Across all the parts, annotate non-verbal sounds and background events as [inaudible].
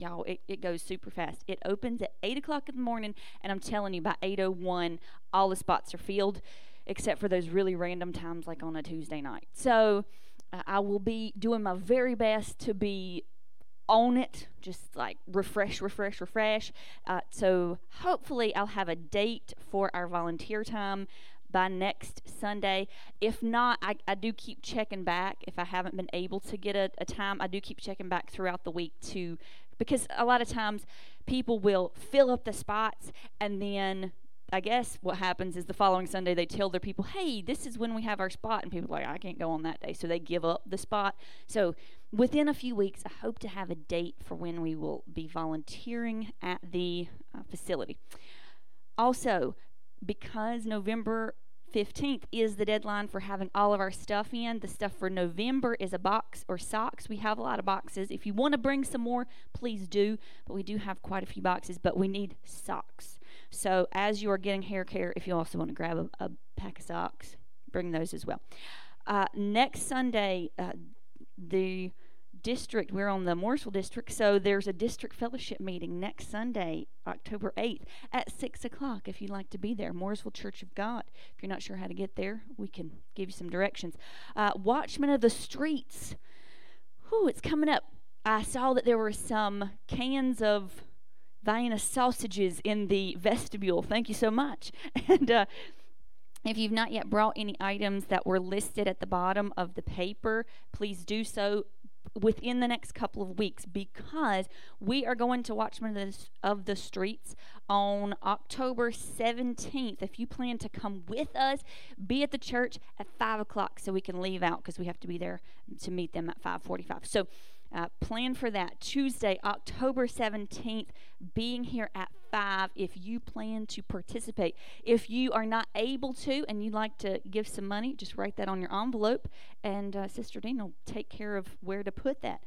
y'all it, it goes super fast it opens at 8 o'clock in the morning and i'm telling you by 8.01 all the spots are filled except for those really random times like on a tuesday night so uh, i will be doing my very best to be on it just like refresh refresh refresh uh, so hopefully i'll have a date for our volunteer time by next Sunday. If not, I, I do keep checking back. If I haven't been able to get a, a time, I do keep checking back throughout the week to because a lot of times people will fill up the spots and then I guess what happens is the following Sunday they tell their people, "Hey, this is when we have our spot," and people are like, "I can't go on that day," so they give up the spot. So within a few weeks, I hope to have a date for when we will be volunteering at the uh, facility. Also, because November 15th is the deadline for having all of our stuff in. The stuff for November is a box or socks. We have a lot of boxes. If you want to bring some more, please do. But we do have quite a few boxes, but we need socks. So as you are getting hair care, if you also want to grab a, a pack of socks, bring those as well. Uh, next Sunday, uh, the district. We're on the Mooresville district, so there's a district fellowship meeting next Sunday, October 8th at 6 o'clock if you'd like to be there. Mooresville Church of God. If you're not sure how to get there, we can give you some directions. Uh, Watchmen of the Streets. Whew, it's coming up. I saw that there were some cans of Vienna sausages in the vestibule. Thank you so much. [laughs] And uh, if you've not yet brought any items that were listed at the bottom of the paper, please do so within the next couple of weeks because we are going to Watchmen of the, of the Streets on October 17th. If you plan to come with us, be at the church at 5 o'clock so we can leave out because we have to be there to meet them at 545. So uh, plan for that Tuesday, October 17th, being here at 5 if you plan to participate. If you are not able to and you'd like to give some money, just write that on your envelope and uh, Sister Dean will take care of where to put that.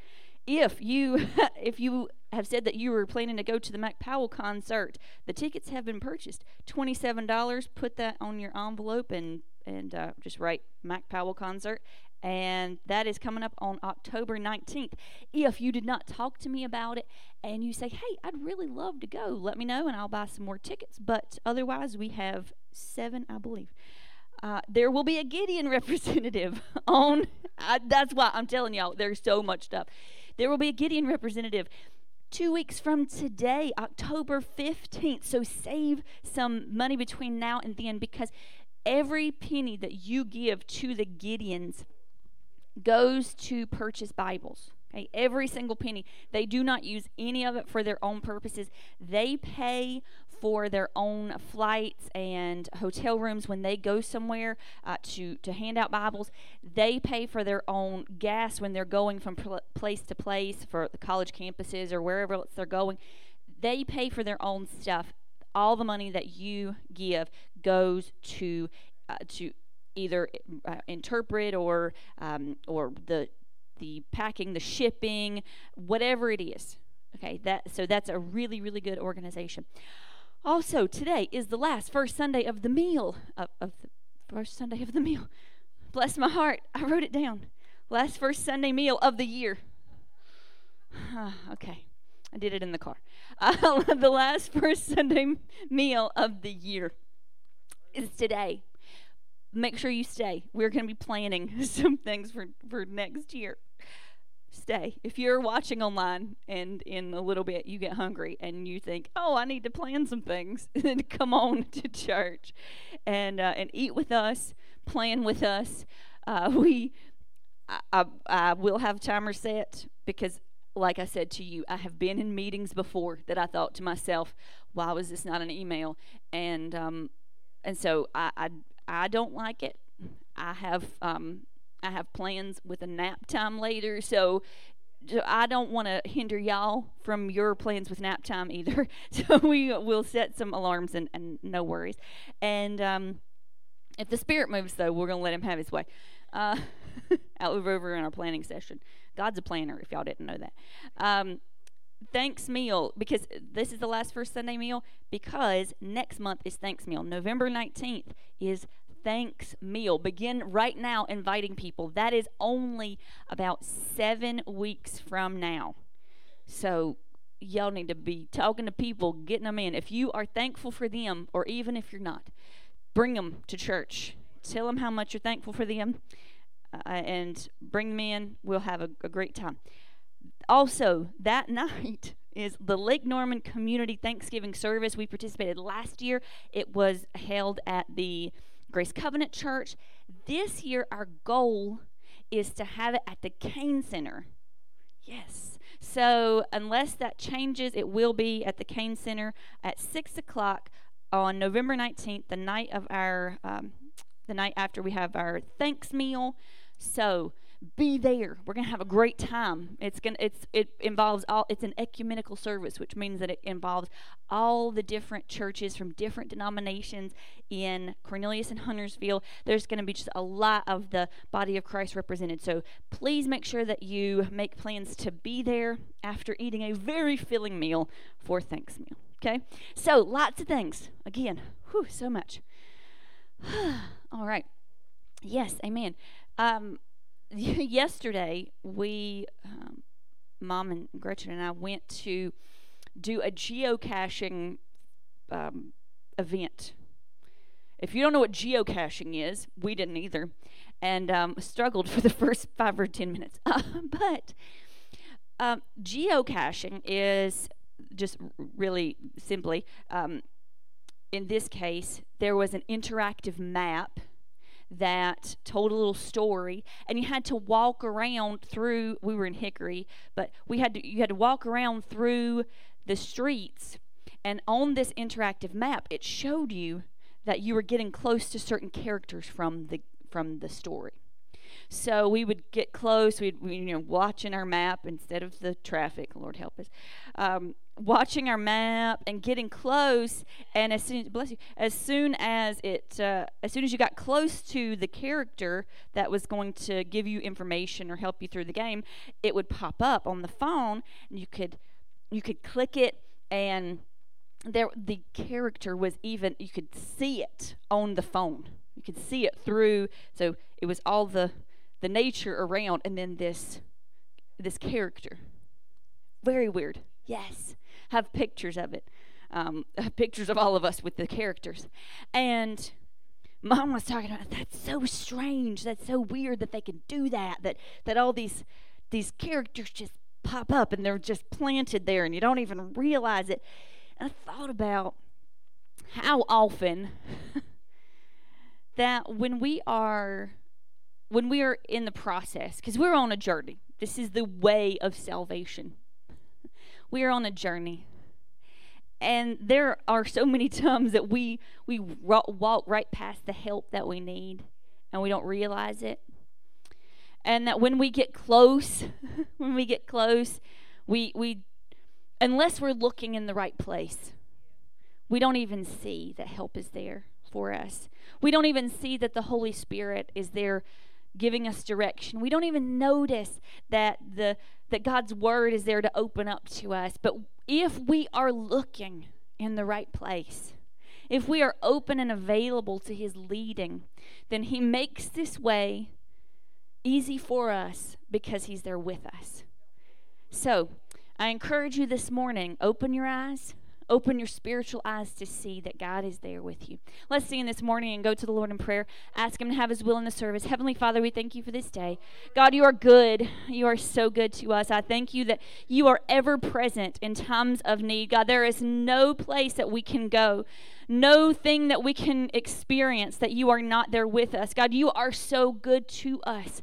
If you [laughs] if you have said that you were planning to go to the Mac Powell concert, the tickets have been purchased. $27, put that on your envelope and and uh, just write Mac Powell concert and that is coming up on October 19th. If you did not talk to me about it and you say, hey, I'd really love to go, let me know and I'll buy some more tickets. But otherwise, we have seven, I believe. Uh, there will be a Gideon [laughs] representative on. Uh, that's why I'm telling y'all, there's so much stuff. There will be a Gideon representative two weeks from today, October 15th. So save some money between now and then because every penny that you give to the Gideons goes to purchase Bibles. Okay, every single penny. They do not use any of it for their own purposes. They pay for their own flights and hotel rooms when they go somewhere uh, to to hand out Bibles. They pay for their own gas when they're going from pl- place to place for the college campuses or wherever else they're going. They pay for their own stuff. All the money that you give goes to uh, to either uh, interpret or um, or the the packing, the shipping, whatever it is. Okay, that so that's a really really good organization. Also, today is the last first Sunday of the meal of, of the first Sunday of the meal. Bless my heart, I wrote it down. Last first Sunday meal of the year. [sighs] okay, I did it in the car. Uh, [laughs] the last first Sunday meal of the year is today make sure you stay. We're going to be planning [laughs] some things for, for next year. Stay. If you're watching online and in a little bit you get hungry and you think, "Oh, I need to plan some things," [laughs] then come on [laughs] to church and uh, and eat with us, plan with us. Uh, we, I, I, I will have timer set because like I said to you, I have been in meetings before that I thought to myself, why was this not an email? And um, and so I, I I don't like it. I have um, I have plans with a nap time later, so I don't want to hinder y'all from your plans with nap time either. [laughs] So we will set some alarms and, and no worries. And um, if the spirit moves, though, we're gonna let him have his way. Uh, [laughs] out over in our planning session. God's a planner, if y'all didn't know that. Um, thanks meal because this is the last first Sunday meal because next month is thanks meal. November 19th is thanks meal. Begin right now inviting people. That is only about seven weeks from now. So y'all need to be talking to people, getting them in. If you are thankful for them, or even if you're not, bring them to church. Tell them how much you're thankful for them, uh, and bring them in. We'll have a, a great time. Also, that night [laughs] is the Lake Norman Community Thanksgiving service. We participated last year. It was held at the Grace Covenant Church. This year, our goal is to have it at the Cain Center. Yes. So, unless that changes, it will be at the Cain Center at 6 o'clock on November 19th, the night of our, um, the night after we have our thanks meal. So, be there. We're going to have a great time. It's going to it's it involves all it's an ecumenical service, which means that it involves all the different churches from different denominations in Cornelius and Huntersville. There's going to be just a lot of the body of Christ represented. So please make sure that you make plans to be there after eating a very filling meal for thanks meal. Okay? So lots of things. Again, whew, so much. [sighs] all right. Yes, amen. Um, [laughs] yesterday we, um, mom and Gretchen and I went to do a geocaching um, event. If you don't know what geocaching is, we didn't either, and um, [laughs] struggled for the first five or ten minutes. [laughs] but um, geocaching is just really simply, um, in this case, there was an interactive map that told a little story and you had to walk around through we were in hickory but we had to you had to walk around through the streets and on this interactive map it showed you that you were getting close to certain characters from the from the story so we would get close. We'd, we, you know, watching our map instead of the traffic. Lord help us. Um, watching our map and getting close. And as soon, bless you, as soon as it, uh, as soon as you got close to the character that was going to give you information or help you through the game, it would pop up on the phone, and you could, you could click it and there the character was even you could see it on the phone. You could see it through so it was all the the nature around and then this this character. Very weird. Yes have pictures of it um, [laughs] pictures of all of us with the characters. And mom was talking about that's so strange that's so weird that they can do that that that all these these characters just pop up and they're just planted there and you don't even realize it. And i thought about how often [laughs] that when we are when we are in the process, because we're on a journey, this is the way of salvation. We are on a journey. And there are so many [laughs] times that we we walk right past the help that we need and we don't realize it. And that when we get close, [laughs] when we get close, we we unless we're looking in the right place, we don't even see that help is there for us. We don't even see that the Holy Spirit is there giving us direction. We don't even notice that the that God's word is there to open up to us. But if we are looking in the right place, if we are open and available to his leading, then he makes this way easy for us because he's there with us. So, I encourage you this morning, open your eyes Open your spiritual eyes to see that God is there with you. Let's sing this morning and go to the Lord in prayer. Ask Him to have His will in the service. Heavenly Father, we thank you for this day. God, you are good. You are so good to us. I thank you that you are ever present in times of need. God, there is no place that we can go no thing that we can experience that you are not there with us. God, you are so good to us.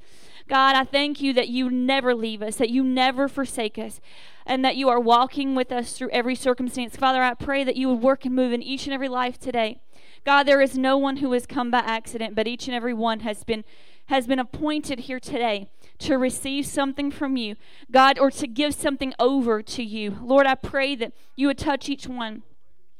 God, I thank you that you never leave us, that you never forsake us and that you are walking with us through every circumstance. Father, I pray that you would work and move in each and every life today. God, there is no one who has come by accident, but each and every one has been has been appointed here today to receive something from you, God, or to give something over to you. Lord, I pray that you would touch each one.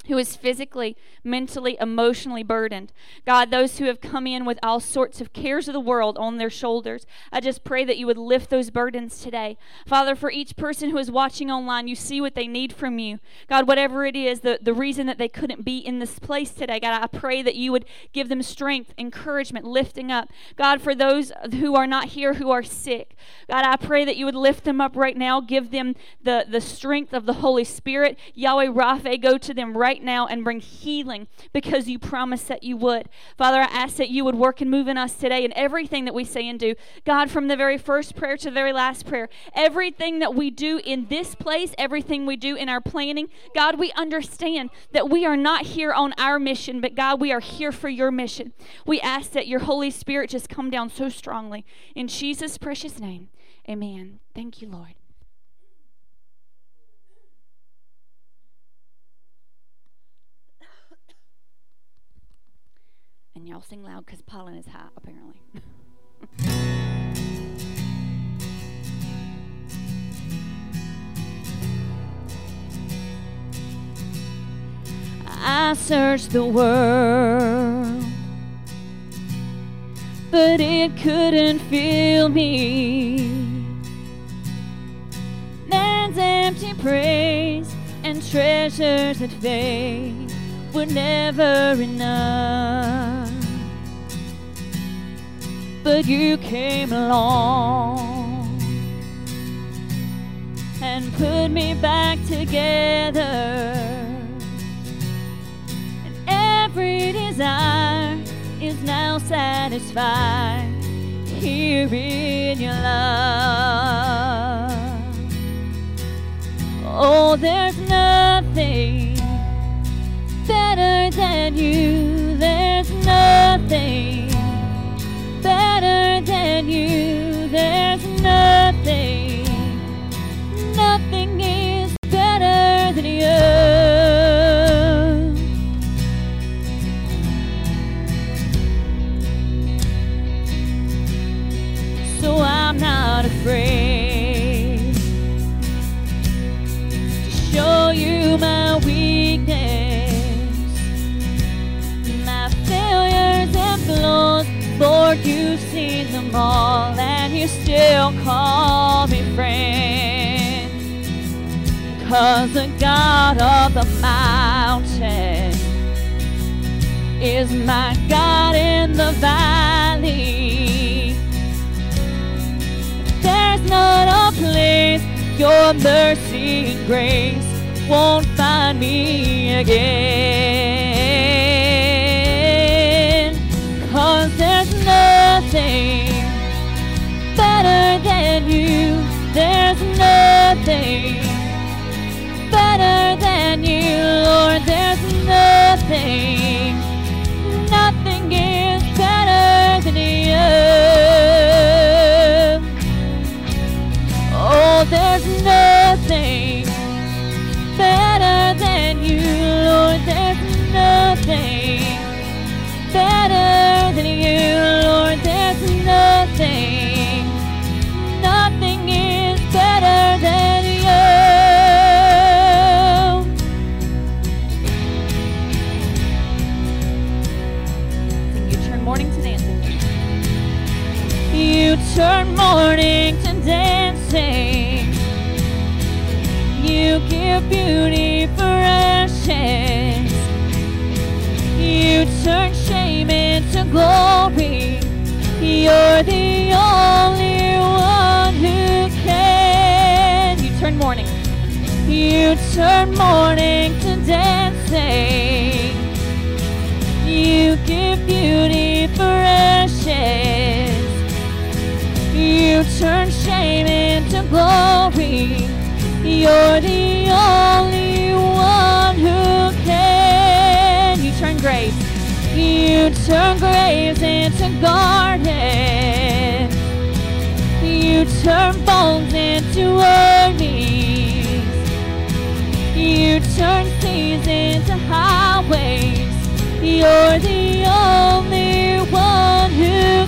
Who is physically, mentally, emotionally burdened. God, those who have come in with all sorts of cares of the world on their shoulders, I just pray that you would lift those burdens today. Father, for each person who is watching online, you see what they need from you. God, whatever it is, the, the reason that they couldn't be in this place today, God, I pray that you would give them strength, encouragement, lifting up. God, for those who are not here who are sick, God, I pray that you would lift them up right now, give them the, the strength of the Holy Spirit. Yahweh Rapha, go to them right right now and bring healing because you promised that you would. Father, I ask that you would work and move in us today in everything that we say and do. God, from the very first prayer to the very last prayer, everything that we do in this place, everything we do in our planning, God, we understand that we are not here on our mission, but God, we are here for your mission. We ask that your Holy Spirit just come down so strongly. In Jesus' precious name, amen. Thank you, Lord. And y'all sing loud because pollen is high, apparently. [laughs] I searched the world, but it couldn't fill me. Man's empty praise and treasures that fade were never enough. But you came along and put me back together. And every desire is now satisfied here in your love. Oh, there's nothing better than you. There's nothing better than you. There's nothing, nothing and you still call me friend. Cause the God of the mountain is my God in the valley. There's not a place your mercy and grace won't find me again. Cause there's nothing you. There's nothing You give beauty for ashes. You turn shame into glory. You're the only one who can. You turn mourning. You turn mourning to dancing. You give beauty for ashes. You turn shame into glory. You're the only one who can. You turn graves. You turn graves into gardens. You turn bones into armies. You turn seas into highways. You're the only one who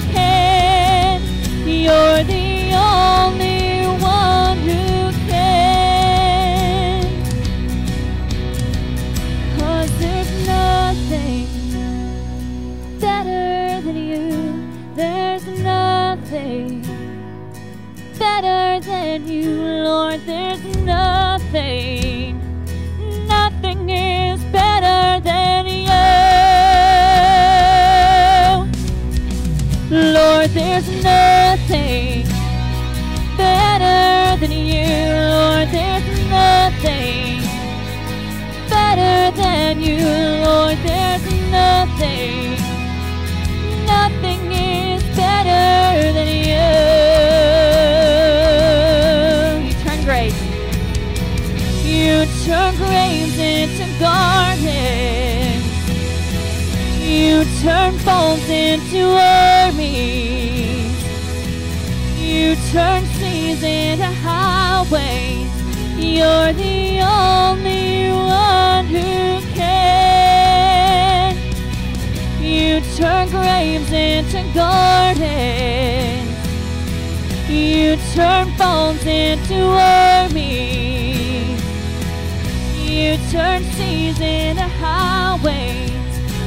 turn bones into armies. You turn seas into highways. You're the only one who can. You turn graves into gardens. You turn bones into armies. You turn seas into.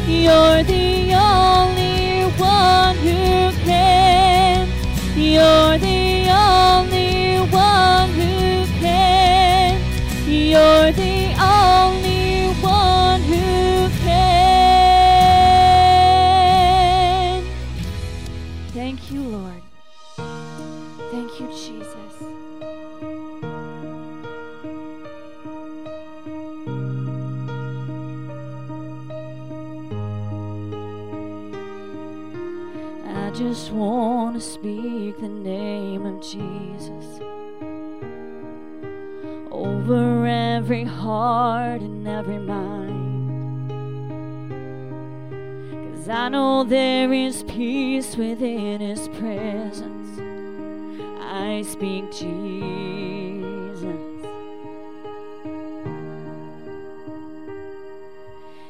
You're the only one who can. You're the only one who can. You're the only Jesus over every heart and every mind. Cause I know there is peace within His presence. I speak Jesus.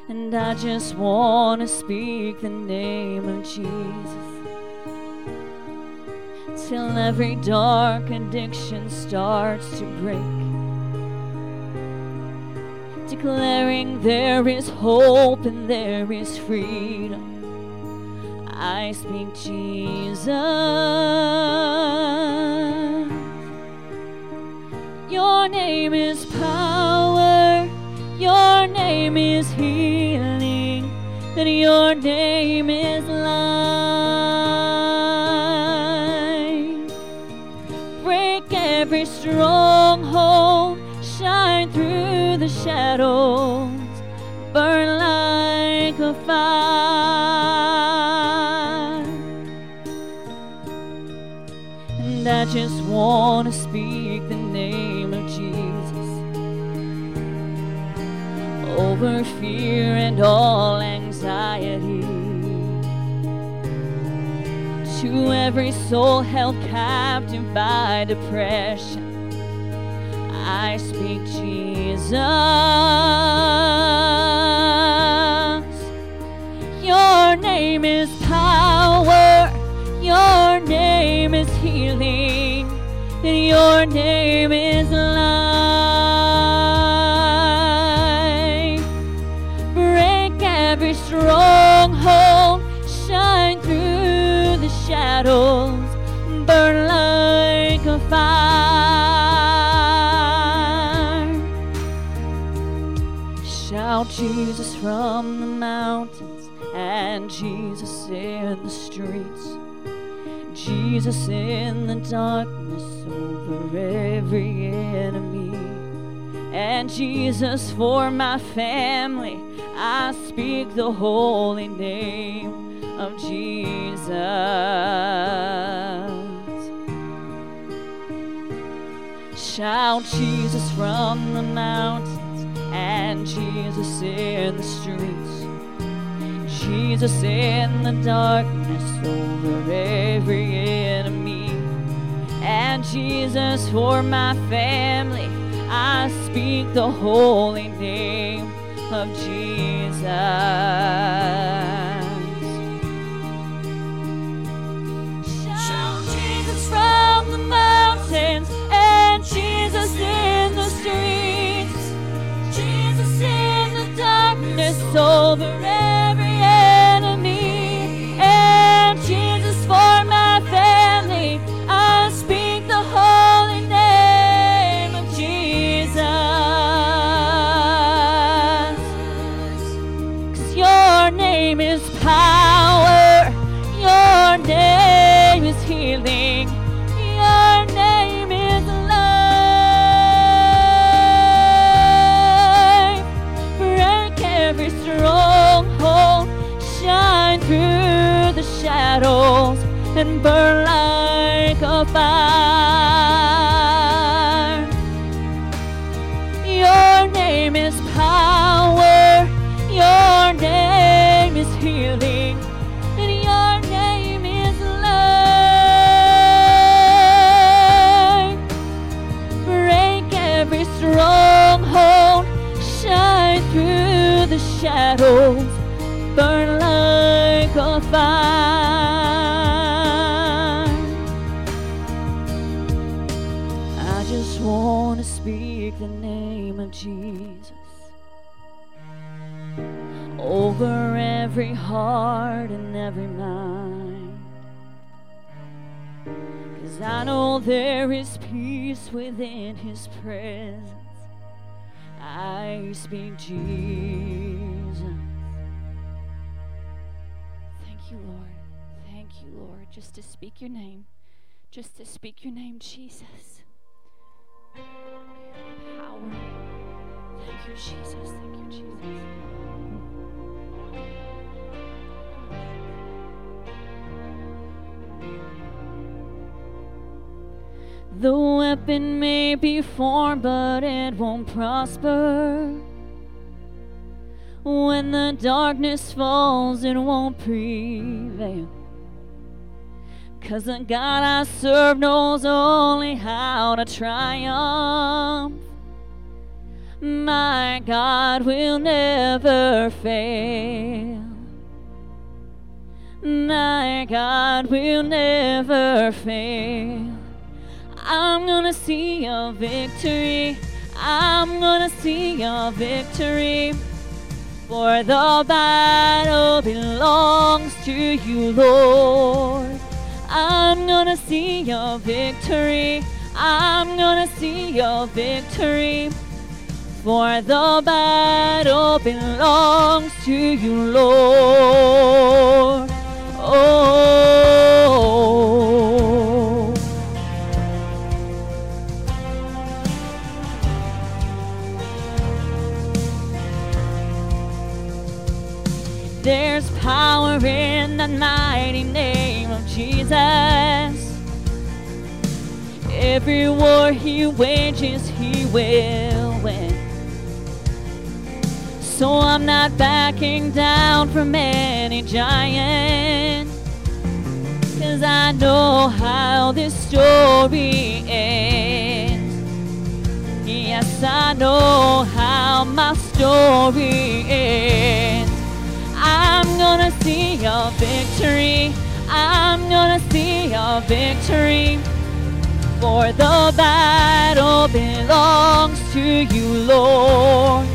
And I just want to speak the name of Jesus till every dark addiction starts to break. Declaring there is hope and there is freedom. I speak Jesus. Your name is power, your name is healing, and your name is life. Stronghold, shine through the shadows, burn like a fire. And I just want to speak the name of Jesus over fear and all anxiety. To every soul held captive by depression, I speak Jesus. Your name is power, your name is healing, your name is life. Jesus from the mountains and Jesus in the streets. Jesus in the darkness over every enemy. And Jesus for my family, I speak the holy name of Jesus. Shout Jesus from the mountains and Jesus in the streets. Jesus in the darkness over every enemy. And Jesus for my family, I speak the holy name of Jesus. Shout Jesus from the mountains and Jesus in the streets. Darkness over every and burn like a fire. Your name is power, your name is healing, and your name is life. Break every stronghold, shine through the shadows, burn Jesus over every heart and every mind. Cause I know there is peace within his presence. I speak Jesus. Thank you, Lord. Thank you, Lord. Just to speak your name. Just to speak your name, Jesus. Power. Thank you, Jesus. Thank you, Jesus. The weapon may be formed, but it won't prosper. When the darkness falls, it won't prevail. Cause the God I serve knows only how to triumph. My God will never fail. My God will never fail. I'm gonna see a victory. I'm gonna see a victory. For the battle belongs to you, Lord. I'm gonna see your victory. I'm gonna see your victory. For the battle belongs to you, Lord. Oh. There's power in the mighty name of Jesus. Every war he wages, he will win. So I'm not backing down from any giant. Cause I know how this story ends. Yes, I know how my story ends. I'm gonna see a victory. I'm gonna see a victory. For the battle belongs to you, Lord.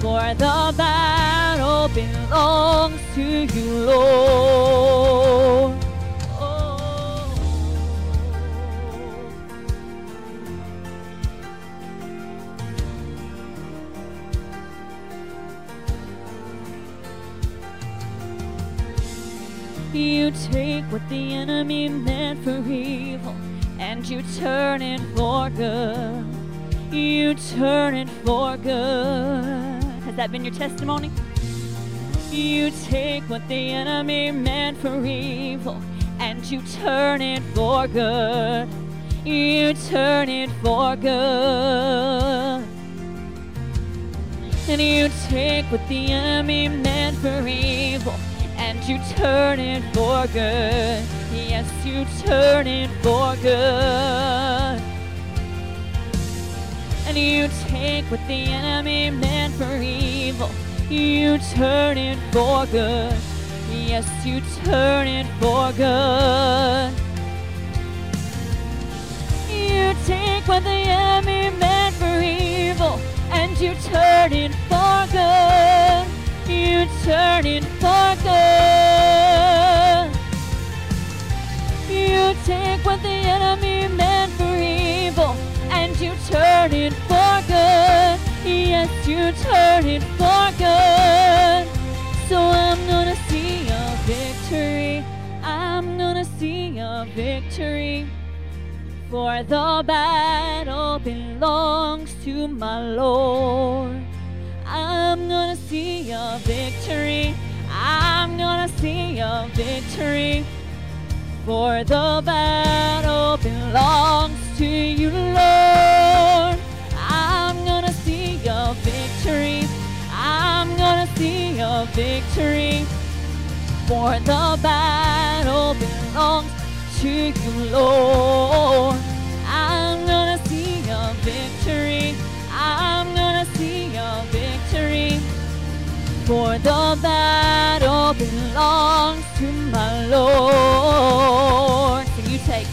For the battle belongs to you, Lord. Oh. You take what the enemy meant for evil and you turn it for good. You turn it for good. That been your testimony? You take what the enemy meant for evil and you turn it for good. You turn it for good. And you take what the enemy meant for evil and you turn it for good. Yes, you turn it for good. And you take what the enemy meant for evil, you turn it for good. Yes, you turn it for good. You take what the enemy meant for evil, and you turn it for good. You turn it for good. You take what the enemy meant for evil you turn it for good. Yes, you turn it for good. So I'm gonna see a victory. I'm gonna see a victory. For the battle belongs to my Lord. I'm gonna see a victory. I'm gonna see a victory. For the battle belongs to you, Lord. Victory. For the battle belongs to you, Lord. I'm gonna see a victory. I'm gonna see a victory. For the battle belongs to my Lord. Can you take?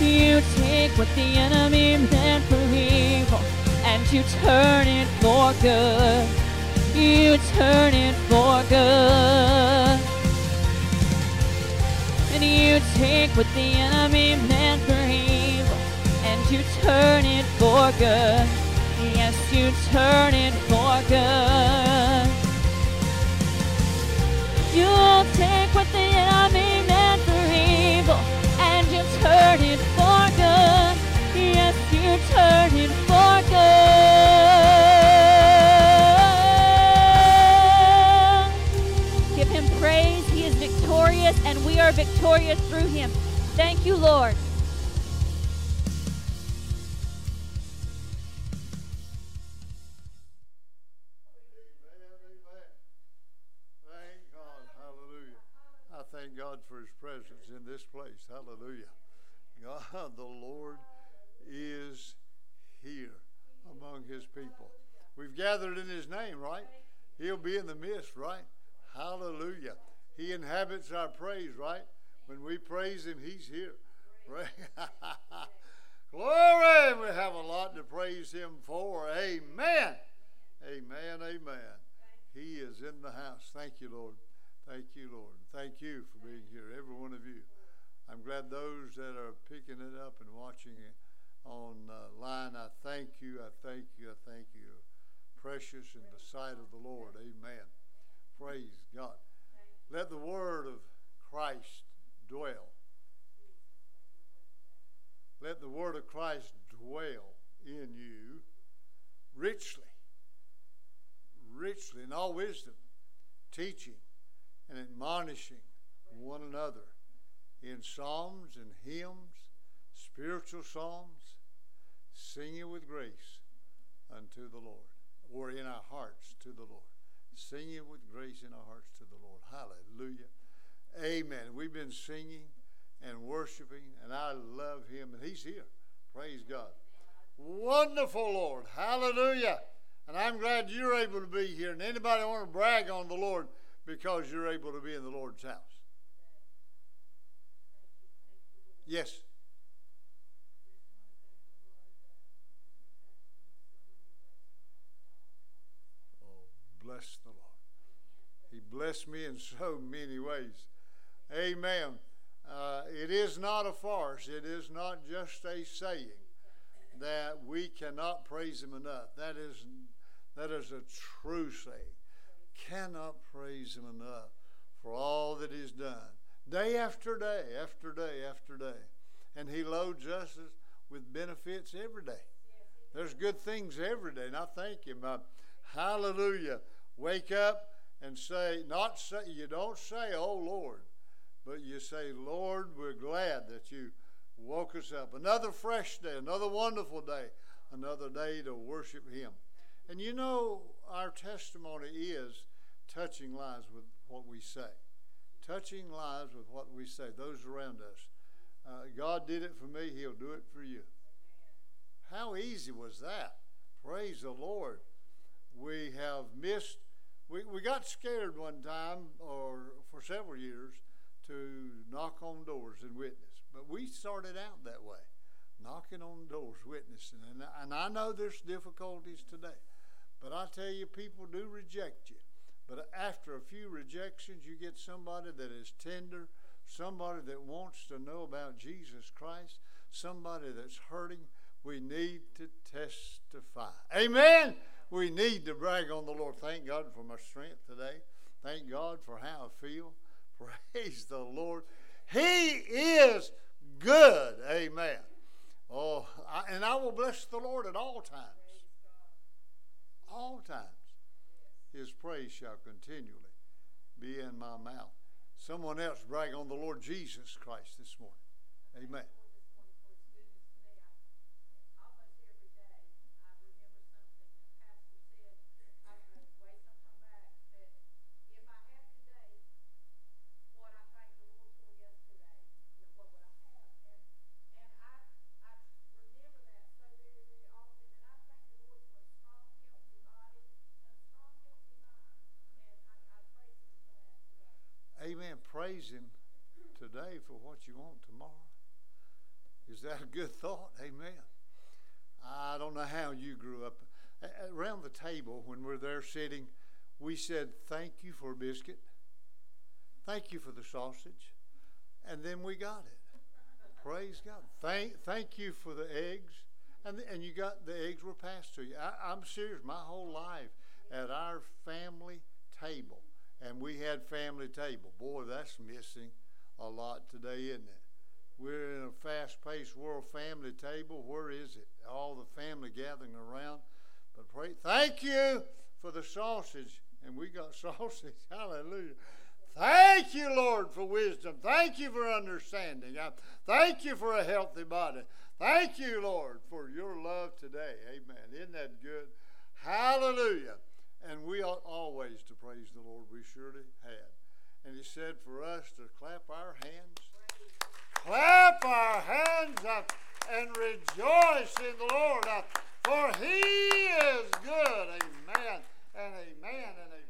You take what the enemy meant for evil and you turn it for good. You turn it for good. And you take what the enemy meant for evil and you turn it for good. Yes, you turn it for good. You'll take what the enemy meant for evil and you turn it for good. Yes, you turn it for good. Are victorious through him. Thank you, Lord. Thank God. Hallelujah. I thank God for his presence in this place. Hallelujah. God, the Lord is here among his people. We've gathered in his name, right? He'll be in the midst, right? Hallelujah. He inhabits our praise, right? When we praise him, he's here. Right? [laughs] Glory! We have a lot to praise him for. Amen. Amen. Amen. He is in the house. Thank you, Lord. Thank you, Lord. Thank you for being here, every one of you. I'm glad those that are picking it up and watching it online, I thank you. I thank you. I thank you. Precious in the sight of the Lord. Amen. Praise God. Let the word of Christ dwell. Let the word of Christ dwell in you richly richly in all wisdom, teaching and admonishing one another in psalms and hymns, spiritual psalms, singing with grace unto the Lord, or in our hearts to the Lord. Singing with grace in our hearts to the Lord. Hallelujah. Amen. We've been singing and worshiping, and I love Him, and He's here. Praise God. Wonderful Lord. Hallelujah. And I'm glad you're able to be here. And anybody want to brag on the Lord because you're able to be in the Lord's house? Yes. Bless the Lord. He blessed me in so many ways. Amen. Uh, it is not a farce. It is not just a saying that we cannot praise Him enough. That is that is a true saying. Cannot praise Him enough for all that He's done. Day after day, after day, after day. And He loads us with benefits every day. There's good things every day, and I thank Him. Uh, hallelujah. Wake up and say, not say, you don't say, oh Lord, but you say, Lord, we're glad that you woke us up. Another fresh day, another wonderful day, another day to worship Him. And you know, our testimony is touching lives with what we say. Touching lives with what we say, those around us. Uh, God did it for me, He'll do it for you. How easy was that? Praise the Lord. We have missed, we, we got scared one time, or for several years, to knock on doors and witness. But we started out that way, knocking on doors, witnessing. And, and I know there's difficulties today. But I tell you, people do reject you. But after a few rejections, you get somebody that is tender, somebody that wants to know about Jesus Christ, somebody that's hurting. We need to testify. Amen. We need to brag on the Lord. Thank God for my strength today. Thank God for how I feel. [laughs] Praise the Lord. He is good. Amen. Oh, I, and I will bless the Lord at all times. All times. His praise shall continually be in my mouth. Someone else brag on the Lord Jesus Christ this morning. Amen. Amen. Praise Him today for what you want tomorrow. Is that a good thought? Amen. I don't know how you grew up. Around the table, when we're there sitting, we said, Thank you for a biscuit. Thank you for the sausage. And then we got it. Praise God. Thank, thank you for the eggs. And, and you got the eggs were passed to you. I, I'm serious. My whole life at our family table, and we had family table. Boy, that's missing a lot today, isn't it? We're in a fast-paced world family table. Where is it? All the family gathering around. But pray, thank you for the sausage, and we got [laughs] sausage. Hallelujah. Thank you, Lord, for wisdom. Thank you for understanding. Thank you for a healthy body. Thank you, Lord, for your love today. Amen. Isn't that good? Hallelujah. And we ought always to praise the Lord. We surely had. And he said for us to clap our hands, clap our hands up and rejoice in the Lord, for he is good. Amen and amen and amen.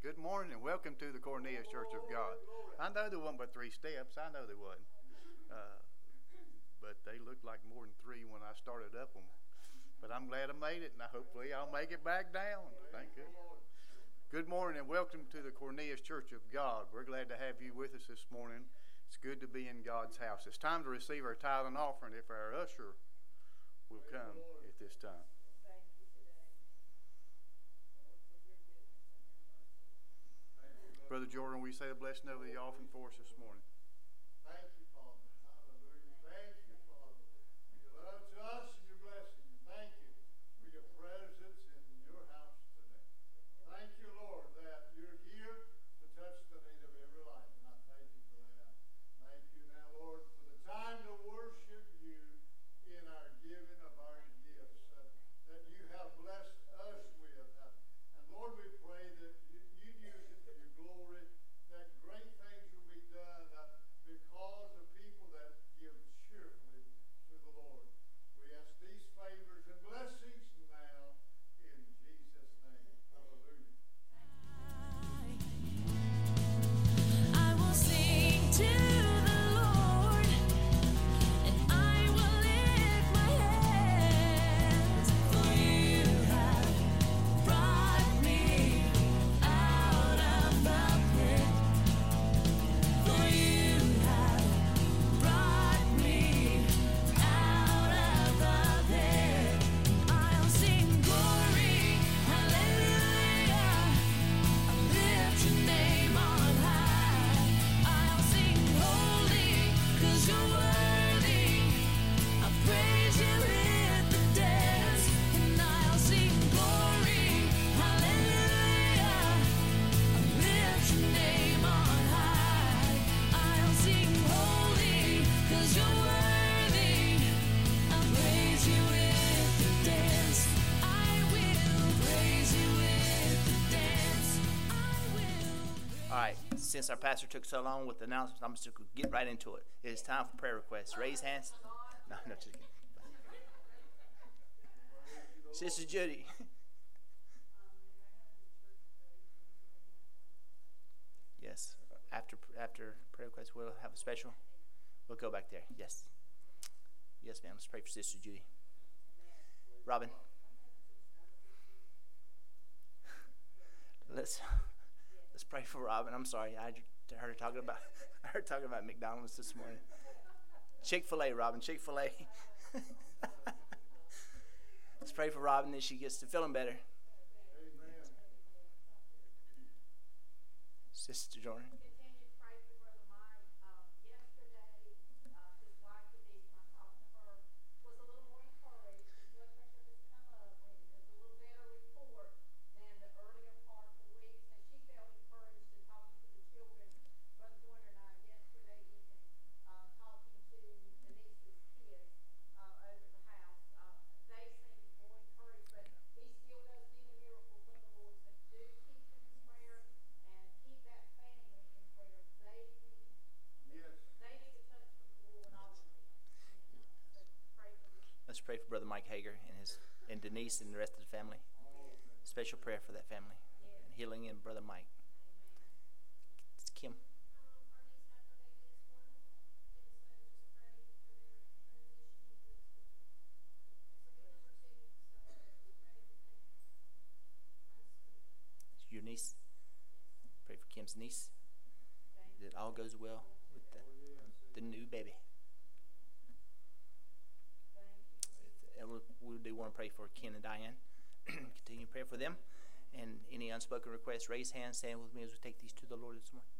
Good morning and welcome to the Cornelius Church of God. I know there wasn't but three steps. I know there wasn't. Uh, but they looked like more than three when I started up them. But I'm glad I made it, and hopefully I'll make it back down. Thank you. Good morning and welcome to the Cornelius Church of God. We're glad to have you with us this morning. It's good to be in God's house. It's time to receive our tithe and offering if our usher will come at this time. Brother Jordan, will you say a blessing over the offering for us this morning? Since our pastor took so long with the announcements, I'm just going to get right into it. It is time for prayer requests. Raise hands. No, no, just kidding. Sister Judy. Yes. after after prayer requests, we'll have a special. We'll go back there. Yes. Yes, ma'am. Let's pray for Sister Judy. Robin. Let's let's pray for Robin. I'm sorry. I heard her talking about [laughs] I heard talking about McDonald's this morning. Chick Fil A, Robin. Chick Fil A. [laughs] let's pray for Robin that she gets to feeling better. Sister Jordan. continue to pray for Brother Mike. Um, yesterday, uh, his wife Denise, when I talked to her, was a little more encouraged. His blood pressure has come up. and It's a little better report than the earlier part of the week. So she felt encouraged in talking to the children. Brother Joyner and I yesterday evening, uh, talking to Denise's kids, uh, over at the house. Uh, they seemed more encouraged, but he still does need a miracle from the Lord. So do keep him in prayer and keep that family in prayer. They need, Yes. they need a touch from the Lord also. You know, so pray for them. Let's pray for Brother Mike Hager and his and Denise and the rest of the family. Special prayer for that family. And healing in Brother Mike. It's Kim. Your niece. Pray for Kim's niece. That all goes well with the, the new baby. And we'll, we do to pray for Ken and Diane. [clears throat] Continue to pray for them. And any unspoken requests, raise hands, stand with me as we take these to the Lord this morning.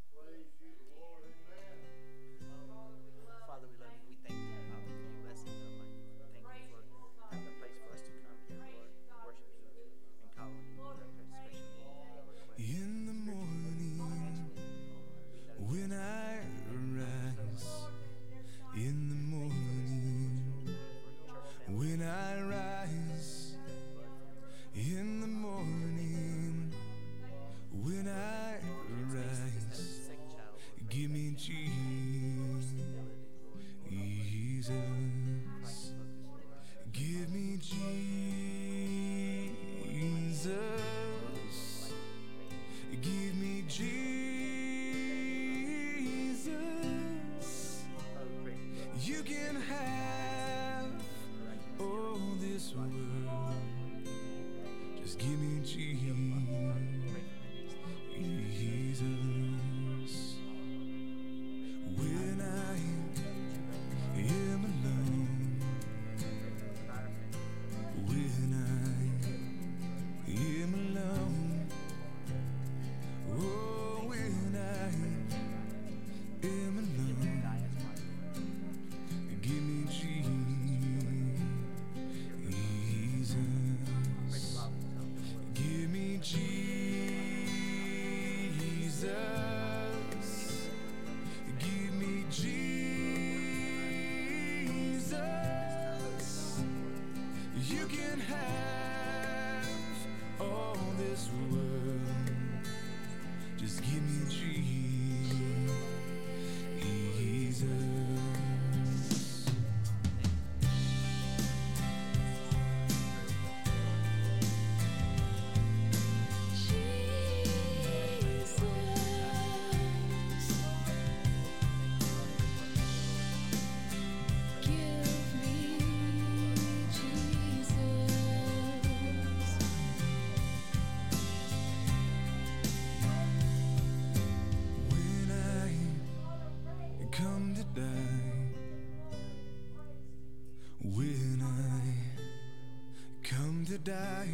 Die,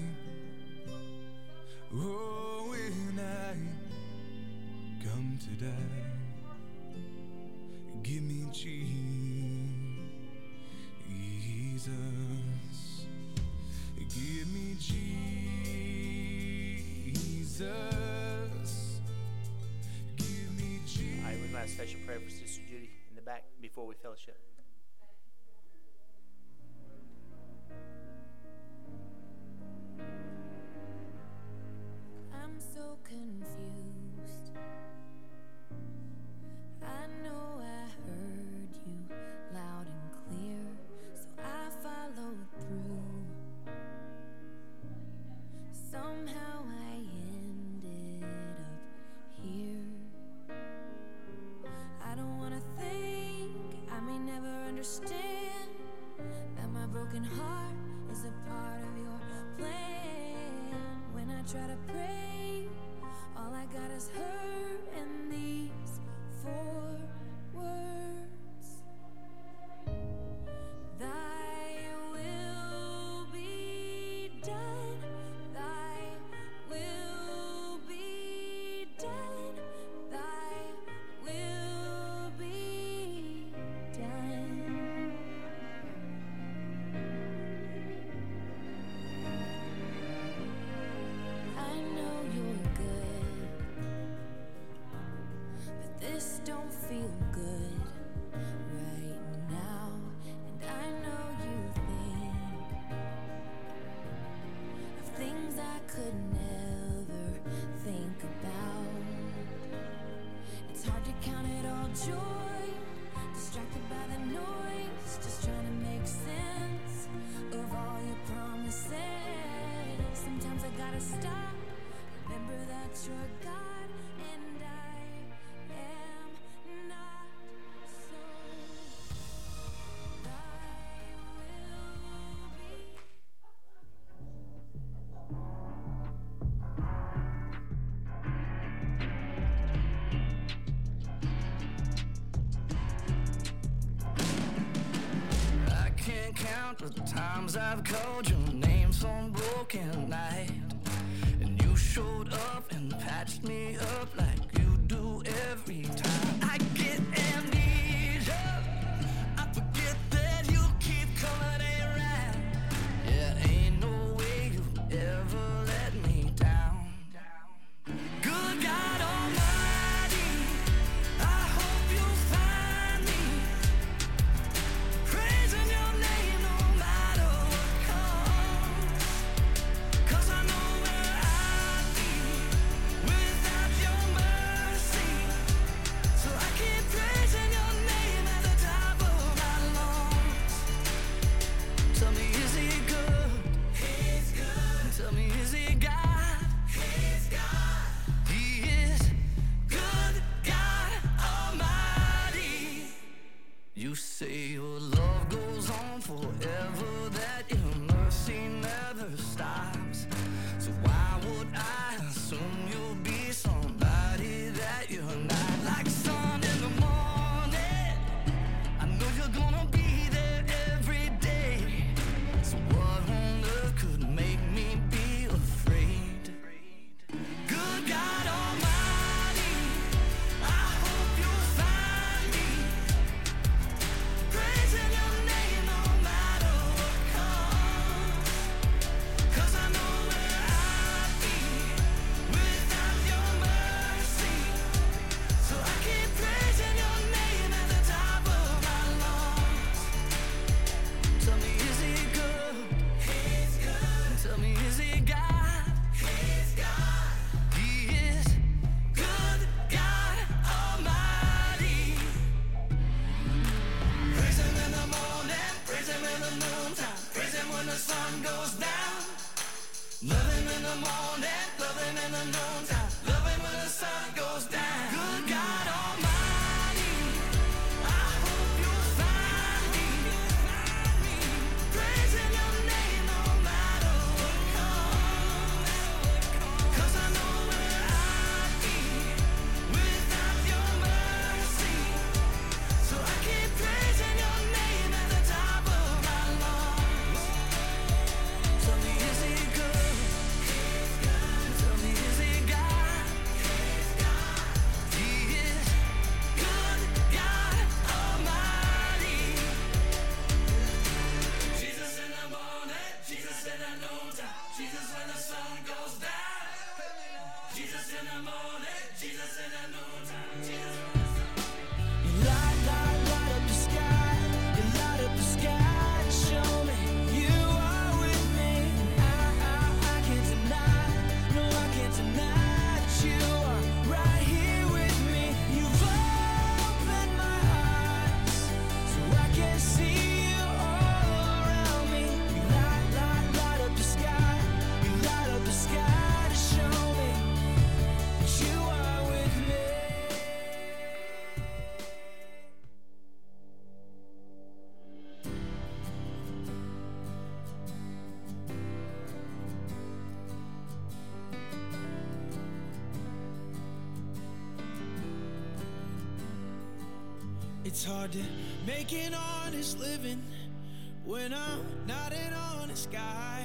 oh, when I come to die, give me Jesus, give me Jesus. Give me Jesus. All right, special prayer for Sister Judy in the back before we fellowship. times I've called your name some broken night, and you showed up and patched me. An honest living when I'm not an honest guy.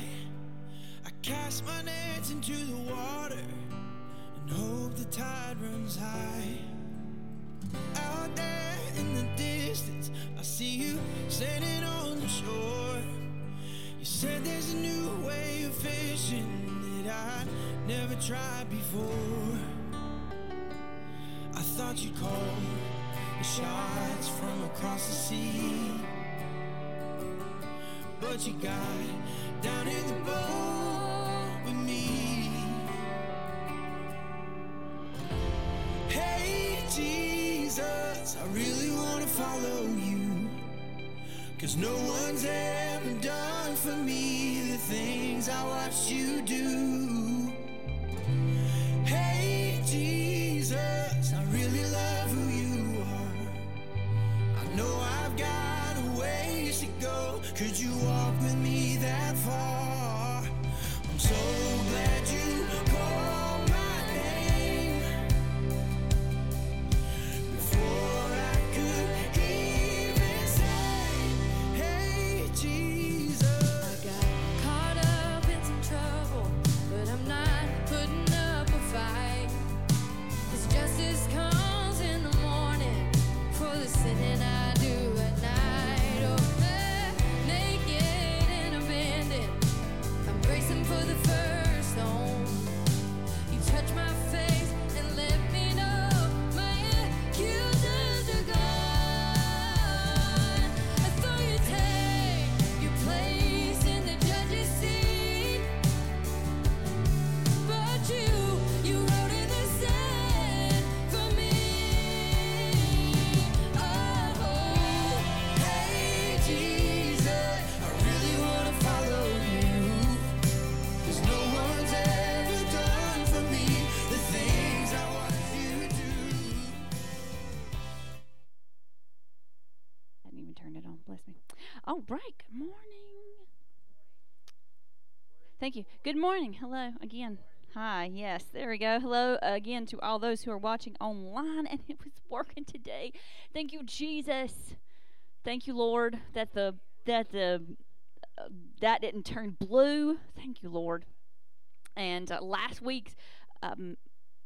But you got down in the boat with me. Hey, Jesus, I really want to follow you. Cause no one's ever done for me the things I watched you do. Good morning. Hello again. Hi. Yes. There we go. Hello again to all those who are watching online, and it was working today. Thank you, Jesus. Thank you, Lord, that the that the uh, that didn't turn blue. Thank you, Lord. And uh, last week's um,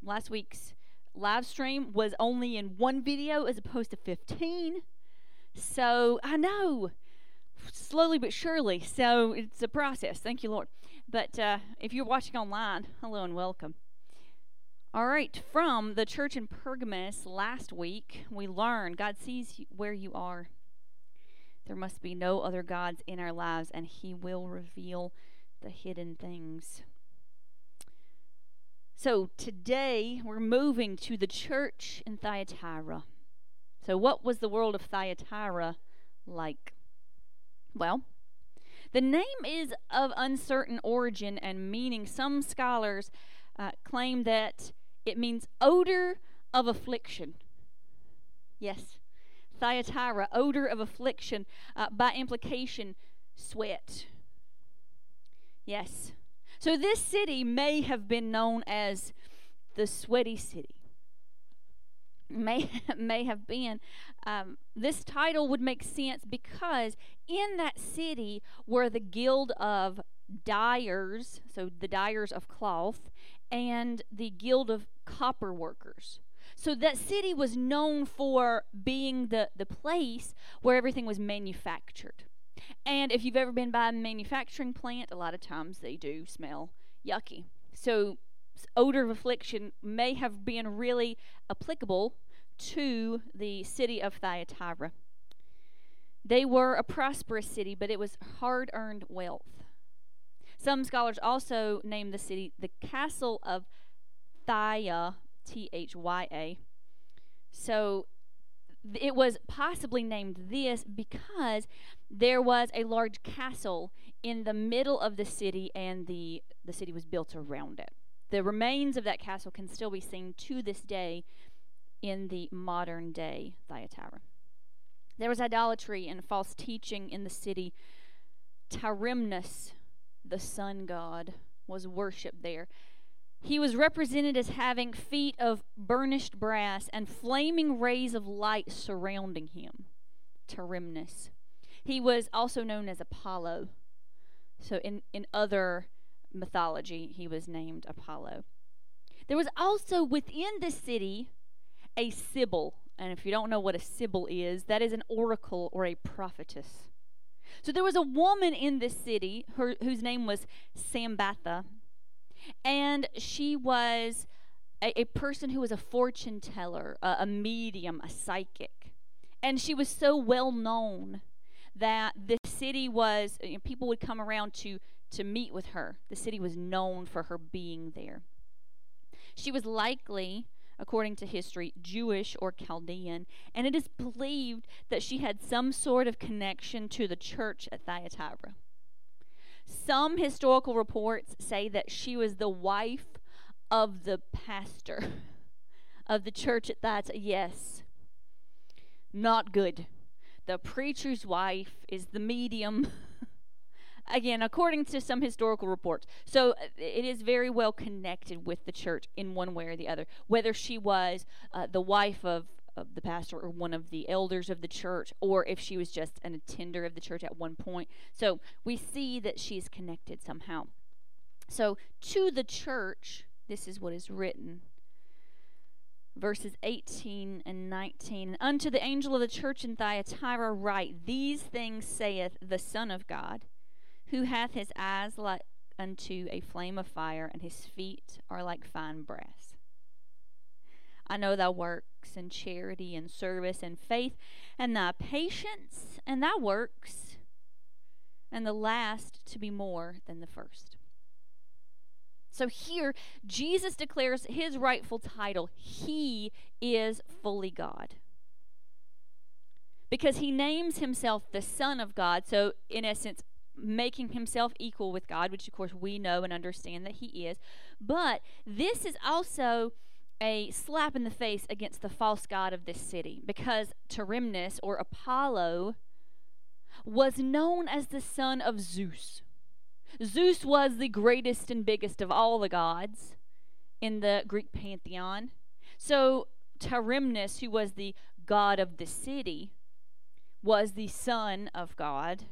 last week's live stream was only in one video as opposed to 15. So I know, slowly but surely. So it's a process. Thank you, Lord. But uh, if you're watching online, hello and welcome. All right, from the church in Pergamus last week, we learned God sees where you are. There must be no other gods in our lives, and He will reveal the hidden things. So today we're moving to the church in Thyatira. So, what was the world of Thyatira like? Well, the name is of uncertain origin and meaning. Some scholars uh, claim that it means odor of affliction. Yes, Thyatira, odor of affliction, uh, by implication, sweat. Yes. So, this city may have been known as the sweaty city may [laughs] may have been. Um, this title would make sense because in that city were the guild of dyers, so the dyers of cloth, and the guild of copper workers. So that city was known for being the, the place where everything was manufactured. And if you've ever been by a manufacturing plant, a lot of times they do smell yucky. So odor of affliction may have been really applicable to the city of Thyatira. They were a prosperous city, but it was hard earned wealth. Some scholars also name the city the castle of Thya, T H Y A. So it was possibly named this because there was a large castle in the middle of the city and the, the city was built around it. The remains of that castle can still be seen to this day in the modern day Thyatira. There was idolatry and false teaching in the city. Tyrimnus, the sun god, was worshipped there. He was represented as having feet of burnished brass and flaming rays of light surrounding him. Tyrimnus. He was also known as Apollo. So in, in other mythology, he was named Apollo. There was also within the city a Sibyl. And if you don't know what a Sibyl is, that is an oracle or a prophetess. So there was a woman in this city her, whose name was Sambatha, and she was a, a person who was a fortune teller, a, a medium, a psychic. And she was so well known that the city was, you know, people would come around to, to meet with her. The city was known for her being there. She was likely, according to history, Jewish or Chaldean, and it is believed that she had some sort of connection to the church at Thyatira. Some historical reports say that she was the wife of the pastor [laughs] of the church at Thyatira. Yes, not good. The preacher's wife is the medium. [laughs] Again, according to some historical reports. So uh, it is very well connected with the church in one way or the other. Whether she was uh, the wife of, of the pastor or one of the elders of the church, or if she was just an attender of the church at one point. So we see that she's connected somehow. So to the church, this is what is written verses 18 and 19. And unto the angel of the church in Thyatira write, These things saith the Son of God, who hath his eyes like unto a flame of fire, and his feet are like fine brass. I know thy works and charity and service and faith and thy patience and thy works, and the last to be more than the first. So here, Jesus declares his rightful title. He is fully God. Because he names himself the Son of God. So, in essence, making himself equal with God, which of course we know and understand that he is. But this is also a slap in the face against the false god of this city because Tyrimnus or Apollo was known as the son of Zeus. Zeus was the greatest and biggest of all the gods in the Greek pantheon. So Tyrimnus, who was the god of the city, was the son of God.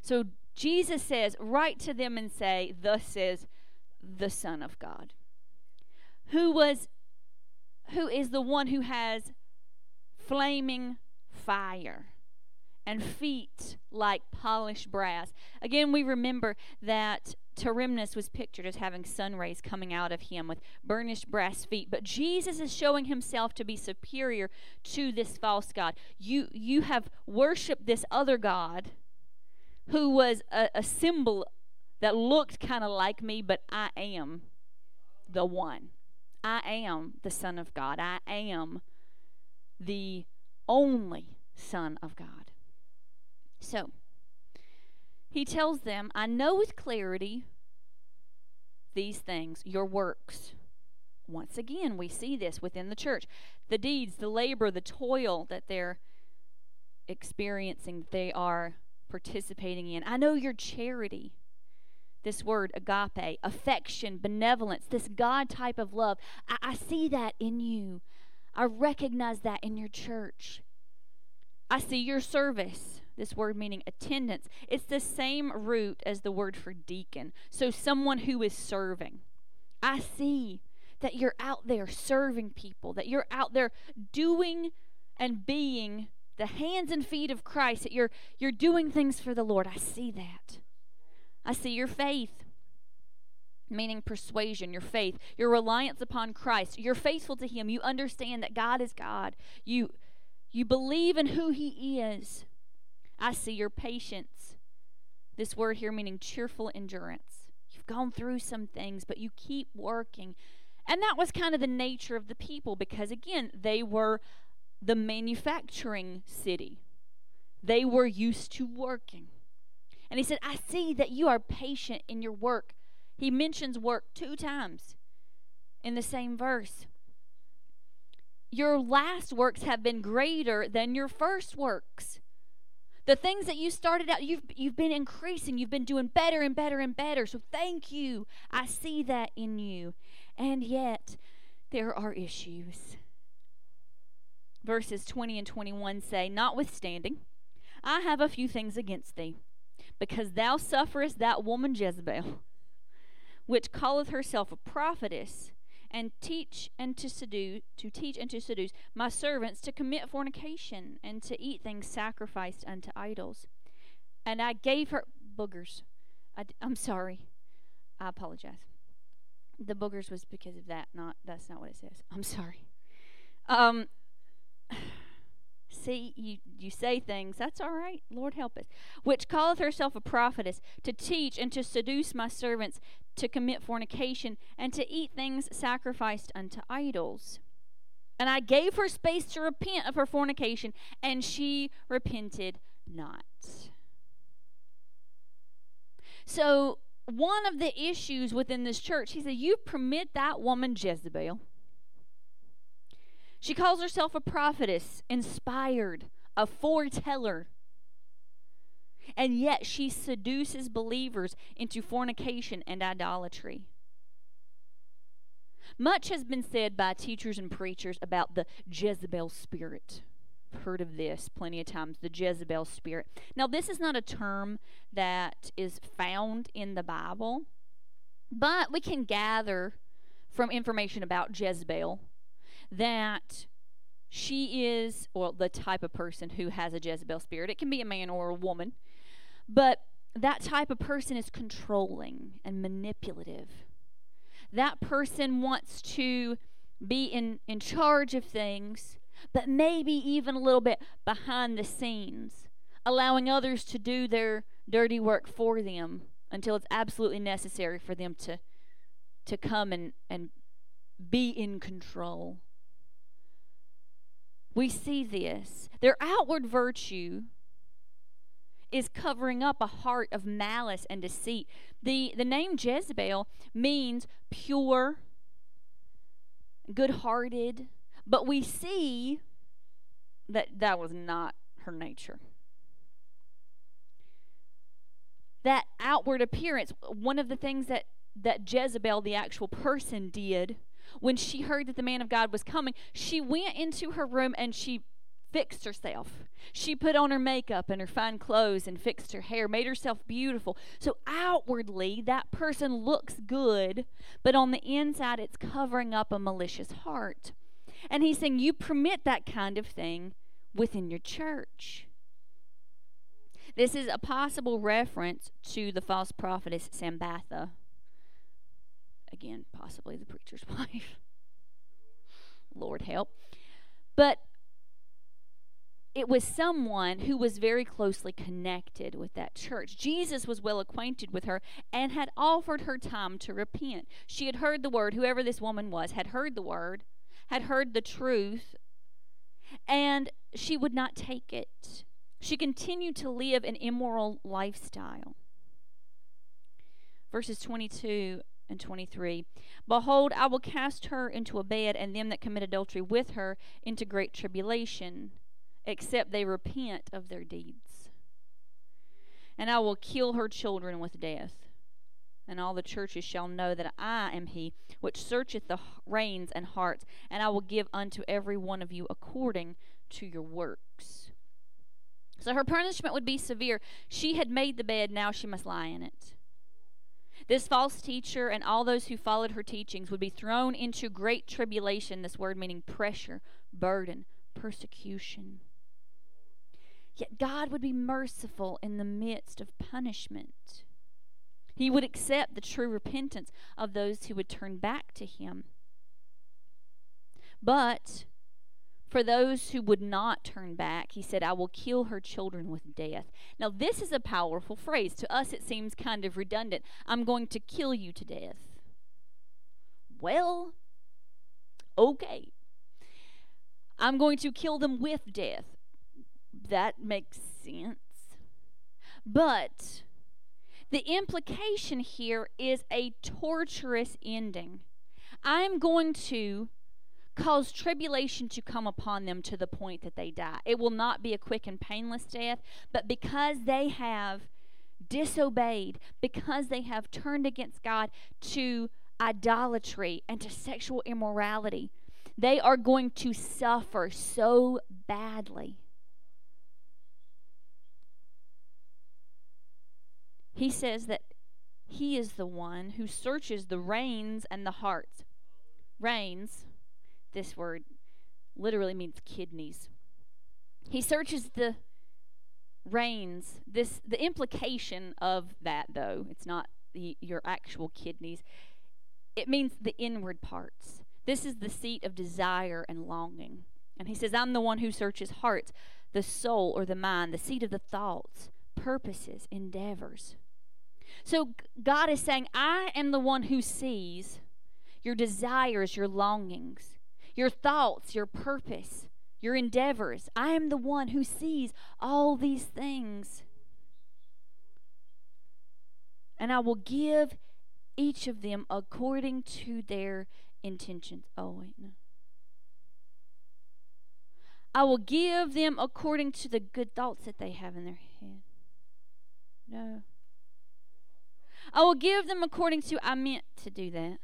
So Jesus says, Write to them and say, Thus says the Son of God. Who was who is the one who has flaming fire and feet like polished brass. Again, we remember that Tyrimnus was pictured as having sun rays coming out of him with burnished brass feet. But Jesus is showing himself to be superior to this false God. You, you have worshiped this other God who was a, a symbol that looked kind of like me, but I am the one. I am the Son of God. I am the only Son of God. So, he tells them, I know with clarity these things, your works. Once again, we see this within the church. The deeds, the labor, the toil that they're experiencing, they are participating in. I know your charity. This word, agape, affection, benevolence, this God type of love. I, I see that in you. I recognize that in your church. I see your service. This word meaning attendance. It's the same root as the word for deacon. So, someone who is serving. I see that you're out there serving people, that you're out there doing and being the hands and feet of Christ, that you're, you're doing things for the Lord. I see that. I see your faith, meaning persuasion, your faith, your reliance upon Christ. You're faithful to Him. You understand that God is God. You, you believe in who He is. I see your patience. This word here meaning cheerful endurance. You've gone through some things, but you keep working. And that was kind of the nature of the people because, again, they were the manufacturing city. They were used to working. And he said, I see that you are patient in your work. He mentions work two times in the same verse. Your last works have been greater than your first works. The things that you started out, you've you've been increasing. You've been doing better and better and better. So thank you. I see that in you. And yet there are issues. Verses 20 and 21 say, Notwithstanding, I have a few things against thee, because thou sufferest that woman Jezebel, which calleth herself a prophetess, and teach and to seduce to teach and to seduce my servants to commit fornication and to eat things sacrificed unto idols. And I gave her boogers. I, am sorry. I apologize. The boogers was because of that. Not that's not what it says. I'm sorry. Um. [sighs] See, you, you say things, that's all right, Lord help us. Which calleth herself a prophetess, to teach and to seduce my servants to commit fornication, and to eat things sacrificed unto idols. And I gave her space to repent of her fornication, and she repented not. So, one of the issues within this church, he said, You permit that woman Jezebel she calls herself a prophetess, inspired, a foreteller. And yet she seduces believers into fornication and idolatry. Much has been said by teachers and preachers about the Jezebel spirit. I've heard of this plenty of times, the Jezebel spirit. Now, this is not a term that is found in the Bible, but we can gather from information about Jezebel that she is, well, the type of person who has a Jezebel spirit. It can be a man or a woman, but that type of person is controlling and manipulative. That person wants to be in, in charge of things, but maybe even a little bit behind the scenes, allowing others to do their dirty work for them until it's absolutely necessary for them to to come and, and be in control. We see this. Their outward virtue is covering up a heart of malice and deceit. The, the name Jezebel means pure, good hearted, but we see that that was not her nature. That outward appearance, one of the things that, that Jezebel, the actual person, did when she heard that the man of God was coming, she went into her room and she fixed herself. She put on her makeup and her fine clothes and fixed her hair, made herself beautiful. So outwardly, that person looks good, but on the inside, it's covering up a malicious heart. And he's saying, You permit that kind of thing within your church. This is a possible reference to the false prophetess Sambatha. Again, possibly the preacher's [laughs] wife. Lord help. But it was someone who was very closely connected with that church. Jesus was well acquainted with her and had offered her time to repent. She had heard the word, whoever this woman was, had heard the word, had heard the truth, and she would not take it. She continued to live an immoral lifestyle. Verses 22 and 23 Behold, I will cast her into a bed, and them that commit adultery with her into great tribulation, except they repent of their deeds. And I will kill her children with death. And all the churches shall know that I am he which searcheth the reins and hearts, and I will give unto every one of you according to your works. So her punishment would be severe. She had made the bed, now she must lie in it. This false teacher and all those who followed her teachings would be thrown into great tribulation, this word meaning pressure, burden, persecution. Yet God would be merciful in the midst of punishment. He would accept the true repentance of those who would turn back to Him. But for those who would not turn back, he said, I will kill her children with death. Now, this is a powerful phrase. To us, it seems kind of redundant. I'm going to kill you to death. Well, okay. I'm going to kill them with death. That makes sense. But the implication here is a torturous ending. I'm going to cause tribulation to come upon them to the point that they die. It will not be a quick and painless death, but because they have disobeyed, because they have turned against God to idolatry and to sexual immorality, they are going to suffer so badly. He says that he is the one who searches the reins and the hearts. Reins, this word literally means kidneys. He searches the reins. This the implication of that though, it's not the, your actual kidneys. It means the inward parts. This is the seat of desire and longing. And he says, I'm the one who searches hearts, the soul or the mind, the seat of the thoughts, purposes, endeavors. So God is saying, I am the one who sees your desires, your longings, your thoughts, your purpose, your endeavors. I am the one who sees all these things. And I will give each of them according to their intentions. Oh, wait, no. I will give them according to the good thoughts that they have in their head. No. I will give them according to I meant to do that.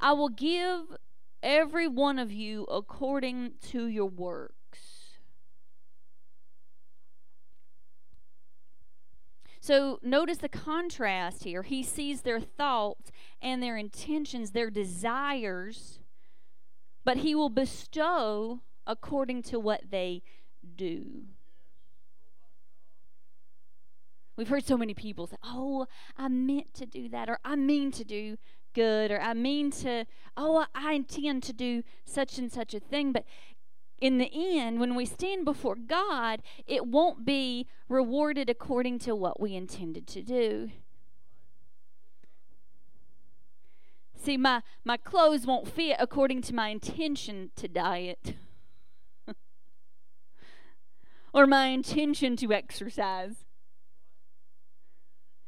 I will give every one of you according to your works. So notice the contrast here. He sees their thoughts and their intentions, their desires, but he will bestow according to what they do. We've heard so many people say, Oh, I meant to do that, or I mean to do good, or I mean to, oh, I intend to do such and such a thing. But in the end, when we stand before God, it won't be rewarded according to what we intended to do. See, my, my clothes won't fit according to my intention to diet [laughs] or my intention to exercise.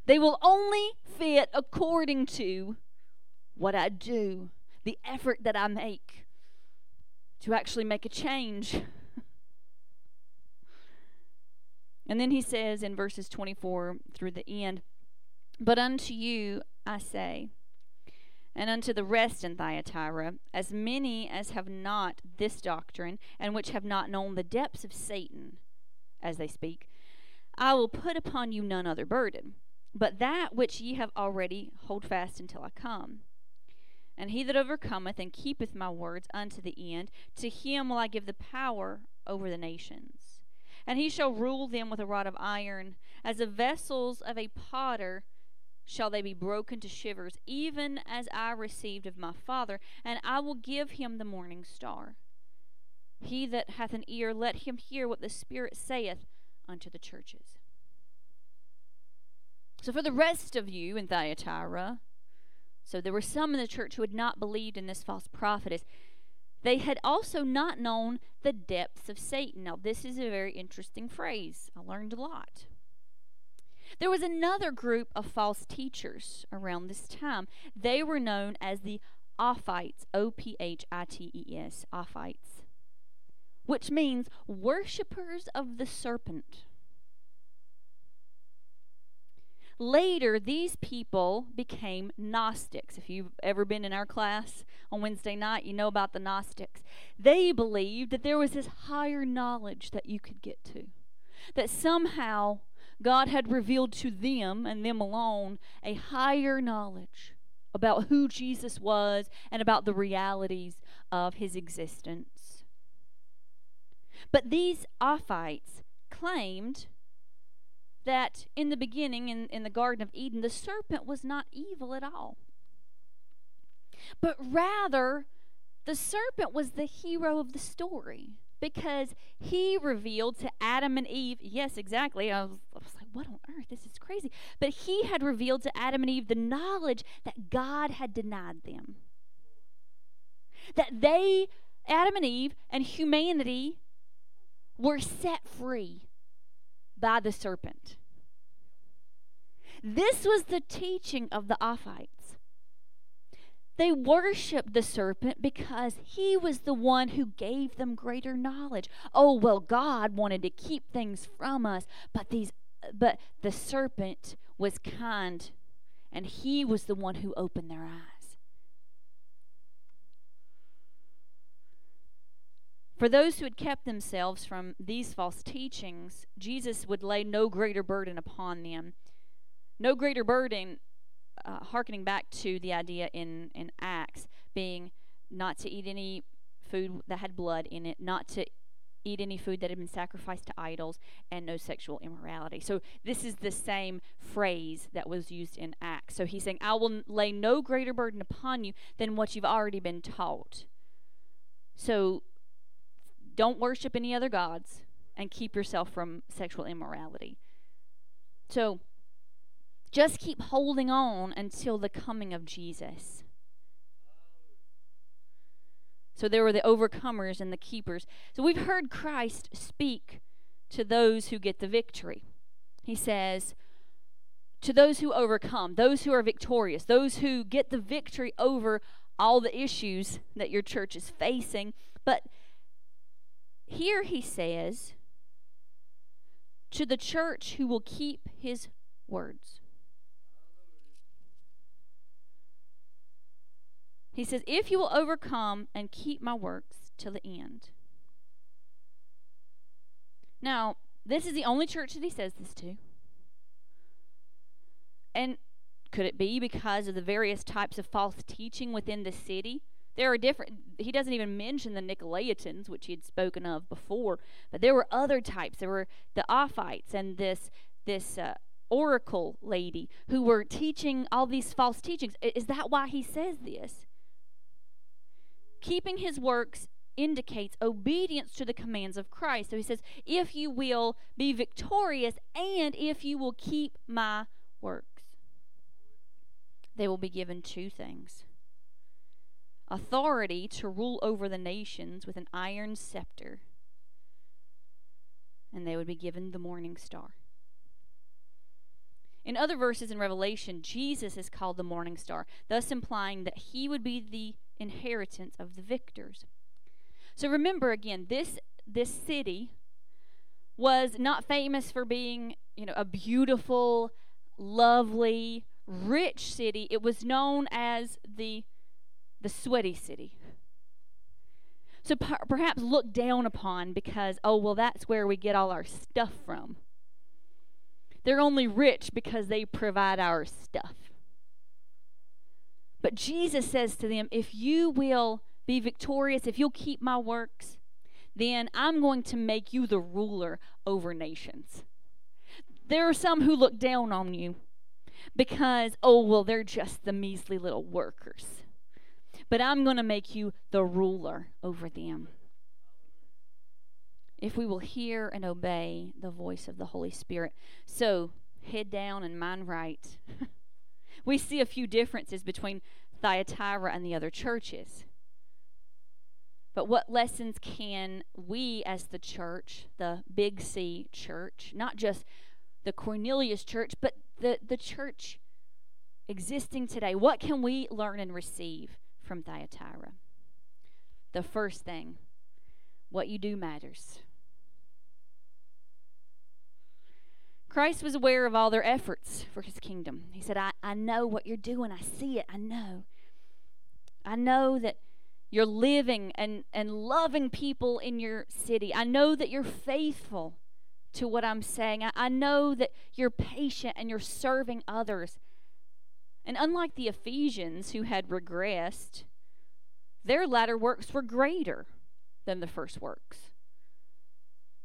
They will only fit according to what I do, the effort that I make to actually make a change. [laughs] and then he says in verses 24 through the end, But unto you I say, and unto the rest in Thyatira, as many as have not this doctrine, and which have not known the depths of Satan, as they speak, I will put upon you none other burden, but that which ye have already hold fast until I come. And he that overcometh and keepeth my words unto the end, to him will I give the power over the nations. And he shall rule them with a rod of iron, as the vessels of a potter shall they be broken to shivers, even as I received of my Father, and I will give him the morning star. He that hath an ear, let him hear what the Spirit saith unto the churches. So, for the rest of you in Thyatira, so there were some in the church who had not believed in this false prophetess. They had also not known the depths of Satan. Now, this is a very interesting phrase. I learned a lot. There was another group of false teachers around this time. They were known as the Ophites, O P H I T E S, Ophites, which means worshippers of the serpent. Later, these people became Gnostics. If you've ever been in our class on Wednesday night, you know about the Gnostics. They believed that there was this higher knowledge that you could get to, that somehow God had revealed to them and them alone a higher knowledge about who Jesus was and about the realities of his existence. But these Ophites claimed that in the beginning, in, in the Garden of Eden, the serpent was not evil at all. But rather, the serpent was the hero of the story because he revealed to Adam and Eve, yes, exactly. I was, I was like, what on earth? This is crazy. But he had revealed to Adam and Eve the knowledge that God had denied them. That they, Adam and Eve, and humanity were set free by the serpent. This was the teaching of the Ophites They worshiped the serpent because he was the one who gave them greater knowledge. Oh, well, God wanted to keep things from us, but these but the serpent was kind and he was the one who opened their eyes. For those who had kept themselves from these false teachings, Jesus would lay no greater burden upon them. No greater burden, uh, hearkening back to the idea in, in Acts, being not to eat any food that had blood in it, not to eat any food that had been sacrificed to idols, and no sexual immorality. So this is the same phrase that was used in Acts. So he's saying, I will lay no greater burden upon you than what you've already been taught. So don't worship any other gods and keep yourself from sexual immorality. So just keep holding on until the coming of Jesus. So there were the overcomers and the keepers. So we've heard Christ speak to those who get the victory. He says, to those who overcome, those who are victorious, those who get the victory over all the issues that your church is facing. But here he says, to the church who will keep his words. He says, If you will overcome and keep my works till the end. Now, this is the only church that he says this to. And could it be because of the various types of false teaching within the city? There are different, he doesn't even mention the Nicolaitans, which he had spoken of before, but there were other types. There were the Ophites and this, this, uh, oracle lady who were teaching all these false teachings. Is that why he says this? Keeping his works indicates obedience to the commands of Christ. So he says, if you will be victorious and if you will keep my works, they will be given two things authority to rule over the nations with an iron scepter, and they would be given the morning star. In other verses in Revelation, Jesus is called the morning star, thus implying that he would be the inheritance of the victors. So remember again, this this city was not famous for being, you know, a beautiful, lovely, rich city. It was known as the the sweaty city. So per- perhaps looked down upon because oh well that's where we get all our stuff from. They're only rich because they provide our stuff. But Jesus says to them, if you will be victorious, if you'll keep my works, then I'm going to make you the ruler over nations. There are some who look down on you because, oh, well, they're just the measly little workers. But I'm going to make you the ruler over them. If we will hear and obey the voice of the Holy Spirit. So, head down and mind right. [laughs] we see a few differences between Thyatira and the other churches. But what lessons can we, as the church, the Big C church, not just the Cornelius church, but the, the church existing today, what can we learn and receive from Thyatira? The first thing, what you do matters. Christ was aware of all their efforts for his kingdom. He said, I, I know what you're doing. I see it. I know. I know that you're living and, and loving people in your city. I know that you're faithful to what I'm saying. I, I know that you're patient and you're serving others. And unlike the Ephesians who had regressed, their latter works were greater than the first works.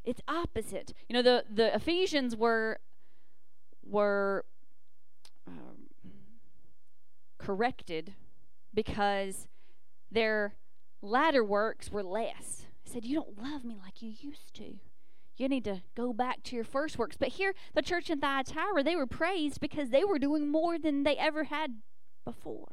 It's opposite. You know, the, the Ephesians were were um, corrected because their latter works were less. He said, You don't love me like you used to. You need to go back to your first works. But here, the church in Thyatira, they were praised because they were doing more than they ever had before.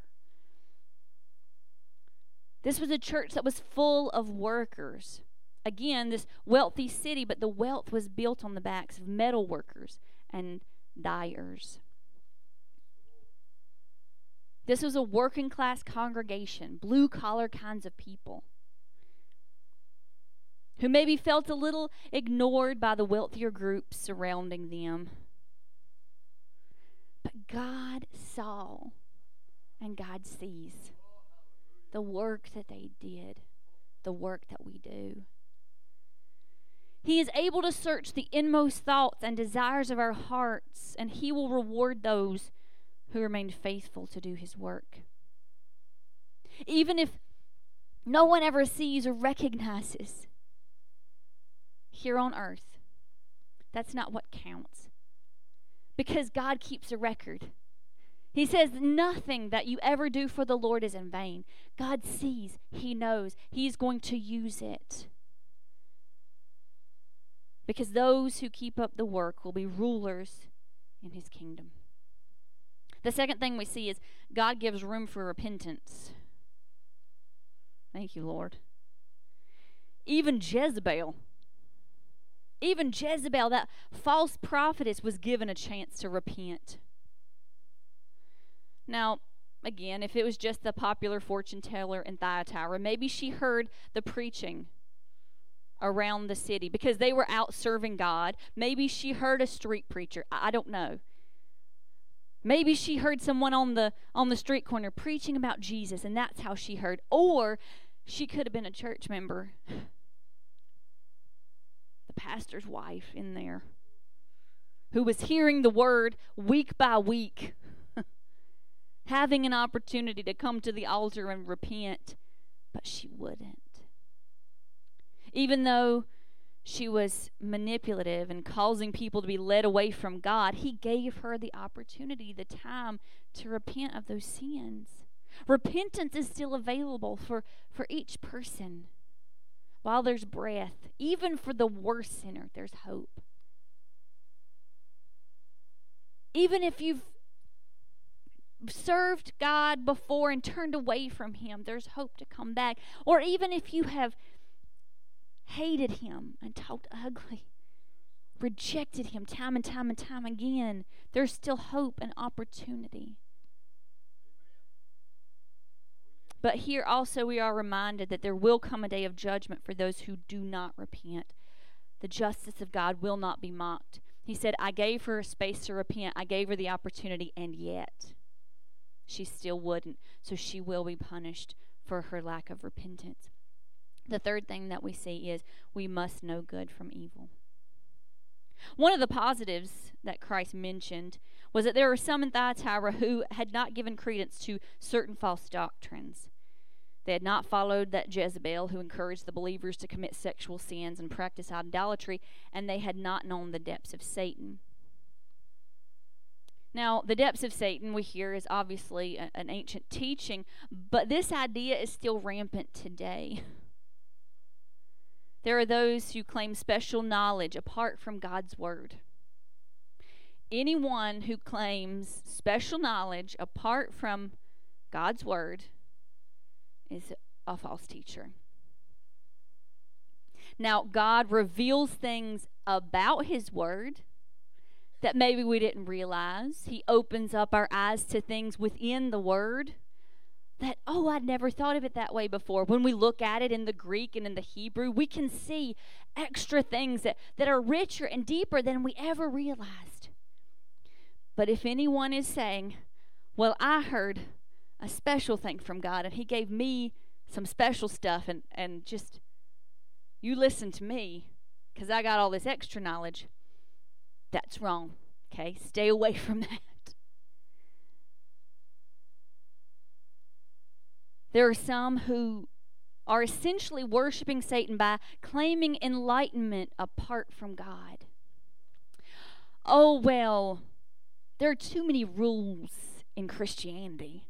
This was a church that was full of workers. Again, this wealthy city, but the wealth was built on the backs of metal workers and dyers. This was a working class congregation, blue collar kinds of people who maybe felt a little ignored by the wealthier groups surrounding them. But God saw and God sees the work that they did, the work that we do. He is able to search the inmost thoughts and desires of our hearts, and He will reward those who remain faithful to do His work. Even if no one ever sees or recognizes here on earth, that's not what counts. Because God keeps a record. He says, Nothing that you ever do for the Lord is in vain. God sees, He knows, He's going to use it. Because those who keep up the work will be rulers in His kingdom. The second thing we see is God gives room for repentance. Thank you, Lord. Even Jezebel, even Jezebel, that false prophetess, was given a chance to repent. Now, again, if it was just the popular fortune teller in Thyatira, maybe she heard the preaching around the city because they were out serving God. Maybe she heard a street preacher. I don't know. Maybe she heard someone on the on the street corner preaching about Jesus and that's how she heard. Or she could have been a church member. The pastor's wife in there who was hearing the word week by week [laughs] having an opportunity to come to the altar and repent, but she wouldn't. Even though she was manipulative and causing people to be led away from God, He gave her the opportunity, the time to repent of those sins. Repentance is still available for, for each person. While there's breath, even for the worst sinner, there's hope. Even if you've served God before and turned away from Him, there's hope to come back. Or even if you have hated Him and talked ugly, rejected Him time and time and time again, there's still hope and opportunity. But here also we are reminded that there will come a day of judgment for those who do not repent. The justice of God will not be mocked. He said, I gave her a space to repent, I gave her the opportunity, and yet she still wouldn't. So she will be punished for her lack of repentance. The third thing that we see is we must know good from evil. One of the positives that Christ mentioned was that there were some in Thyatira who had not given credence to certain false doctrines. They had not followed that Jezebel who encouraged the believers to commit sexual sins and practice idolatry, and they had not known the depths of Satan. Now, the depths of Satan, we hear, is obviously a, an ancient teaching, but this idea is still rampant today. There are those who claim special knowledge apart from God's Word. Anyone who claims special knowledge apart from God's Word is a false teacher. Now, God reveals things about His Word that maybe we didn't realize. He opens up our eyes to things within the Word that, oh, I'd never thought of it that way before. When we look at it in the Greek and in the Hebrew, we can see extra things that, that are richer and deeper than we ever realized. But if anyone is saying, well, I heard a special thing from God and He gave me some special stuff and, and just, you listen to me because I got all this extra knowledge, that's wrong. Okay? Stay away [laughs] from that. There are some who are essentially worshiping Satan by claiming enlightenment apart from God. Oh, well, there are too many rules in Christianity.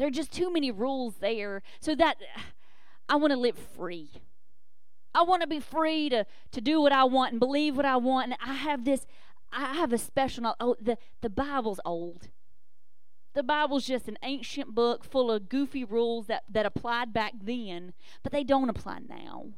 There are just too many rules there. So that I want to live free. I want to be free to, to do what I want and believe what I want. And I have this, I have a special. Oh, the, the Bible's old. The Bible's just an ancient book full of goofy rules that, that applied back then, but they don't apply now.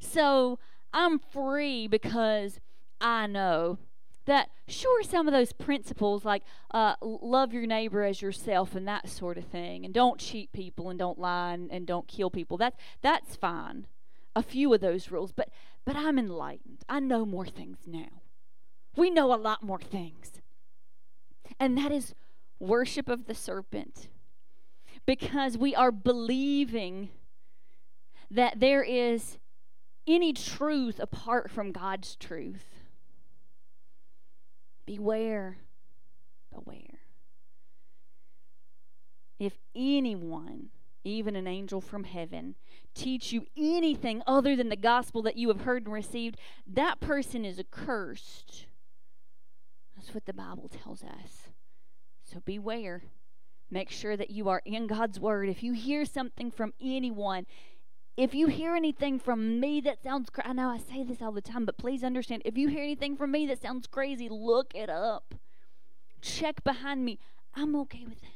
So I'm free because I know that sure some of those principles like uh, love your neighbor as yourself and that sort of thing and don't cheat people and don't lie and, and don't kill people that's that's fine. A few of those rules but but i'm enlightened. I know more things now. We know a lot more things. And that is worship of the serpent. Because we are believing that there is any truth apart from god's truth Beware, beware. If anyone, even an angel from heaven, teach you anything other than the gospel that you have heard and received, that person is accursed. That's what the Bible tells us. So beware. Make sure that you are in God's word. If you hear something from anyone, if you hear anything from me that sounds cra- I know I say this all the time, but please understand if you hear anything from me that sounds crazy, look it up. Check behind me. I'm okay with that.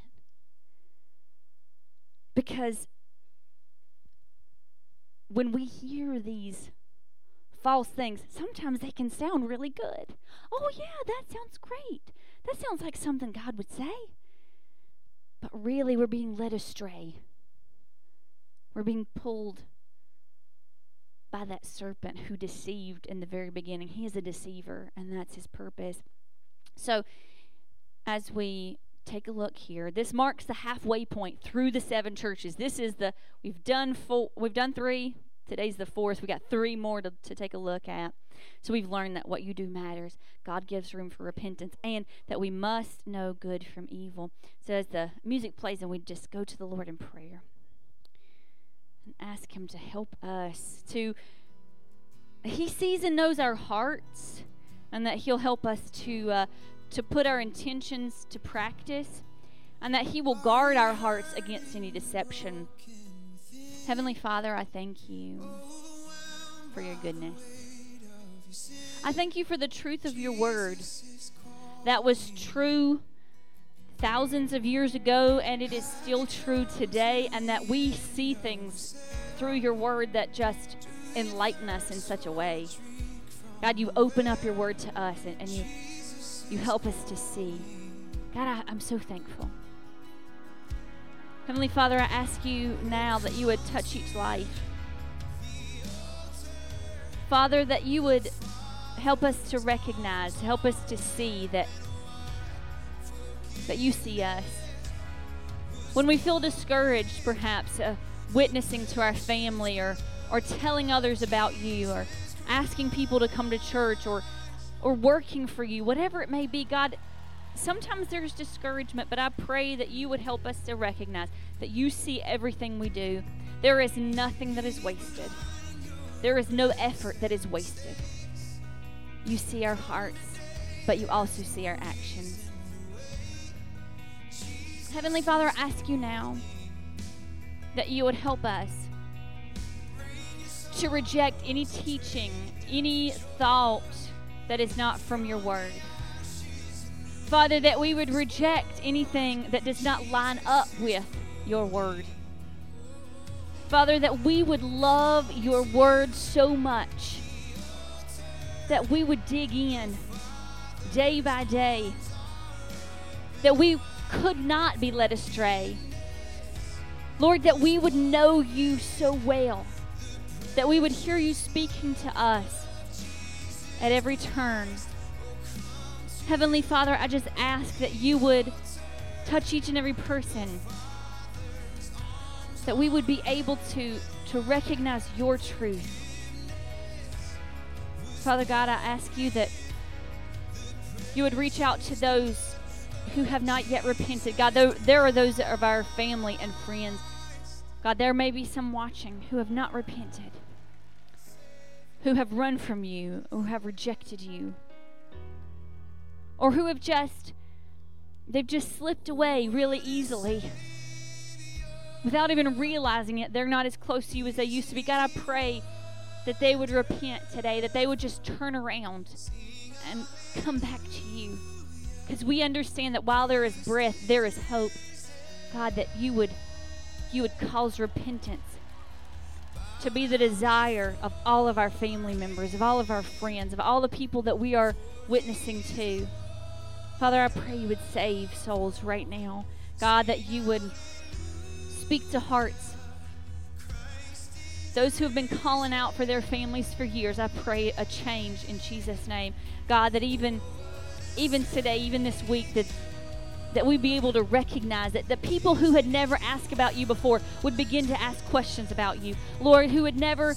Because when we hear these false things, sometimes they can sound really good. Oh, yeah, that sounds great. That sounds like something God would say. But really, we're being led astray. We're being pulled by that serpent who deceived in the very beginning. He is a deceiver, and that's his purpose. So, as we take a look here, this marks the halfway point through the seven churches. This is the we've done four, we've done three. Today's the fourth. We got three more to, to take a look at. So we've learned that what you do matters. God gives room for repentance, and that we must know good from evil. So as the music plays, and we just go to the Lord in prayer and ask Him to help us to. He sees and knows our hearts, and that He'll help us to uh, to put our intentions to practice, and that He will guard our hearts against any deception. Heavenly Father, I thank you for your goodness. I thank you for the truth of your word that was true thousands of years ago and it is still true today, and that we see things through your word that just enlighten us in such a way. God, you open up your word to us and, and you, you help us to see. God, I, I'm so thankful. Heavenly Father, I ask you now that you would touch each life. Father, that you would help us to recognize, help us to see that that you see us. When we feel discouraged, perhaps uh, witnessing to our family or or telling others about you or asking people to come to church or or working for you, whatever it may be, God, sometimes there's discouragement, but I pray that you would help us to recognize that you see everything we do. There is nothing that is wasted. There is no effort that is wasted. You see our hearts, but you also see our actions. Heavenly Father, I ask you now that you would help us to reject any teaching, any thought that is not from your word. Father, that we would reject anything that does not line up with your word. Father, that we would love your word so much that we would dig in day by day, that we could not be led astray. Lord, that we would know you so well, that we would hear you speaking to us at every turn. Heavenly Father, I just ask that you would touch each and every person, that we would be able to, to recognize your truth. Father God, I ask you that you would reach out to those who have not yet repented. God, there, there are those of our family and friends. God, there may be some watching who have not repented, who have run from you, who have rejected you, or who have just they've just slipped away really easily without even realizing it. They're not as close to you as they used to be. God, I pray that they would repent today, that they would just turn around and come back to you. Because we understand that while there is breath, there is hope. God, that you would you would cause repentance to be the desire of all of our family members, of all of our friends, of all the people that we are witnessing to. Father, I pray you would save souls right now. God, that you would speak to hearts. Those who have been calling out for their families for years, I pray a change in Jesus' name. God, that even even today, even this week, that that we be able to recognize that the people who had never asked about you before would begin to ask questions about you. Lord, who had never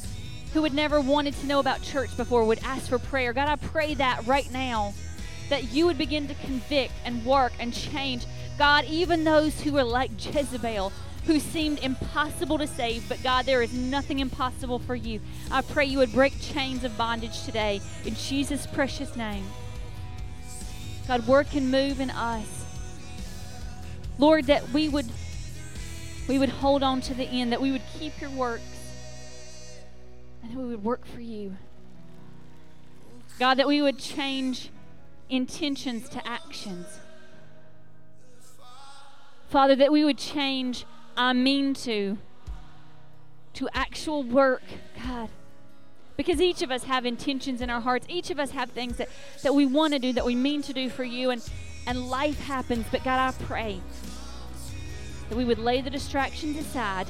who had never wanted to know about church before would ask for prayer. God, I pray that right now that you would begin to convict and work and change. God, even those who are like Jezebel, who seemed impossible to save, but God, there is nothing impossible for you. I pray you would break chains of bondage today in Jesus' precious name. God, work and move in us. Lord, that we would we would hold on to the end, that we would keep your works, and that we would work for you. God, that we would change intentions to actions. Father, that we would change I mean to to actual work, God. Because each of us have intentions in our hearts. Each of us have things that, that we want to do, that we mean to do for you, and, and life happens. But God, I pray that we would lay the distractions aside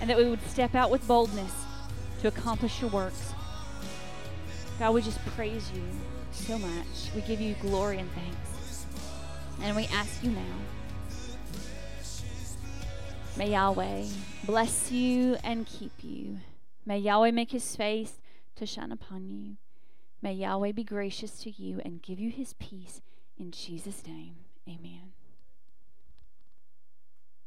and that we would step out with boldness to accomplish your works. God, we just praise you so much. We give you glory and thanks. And we ask you now. May Yahweh bless you and keep you. May Yahweh make his face to shine upon you. May Yahweh be gracious to you and give you his peace in Jesus' name. Amen.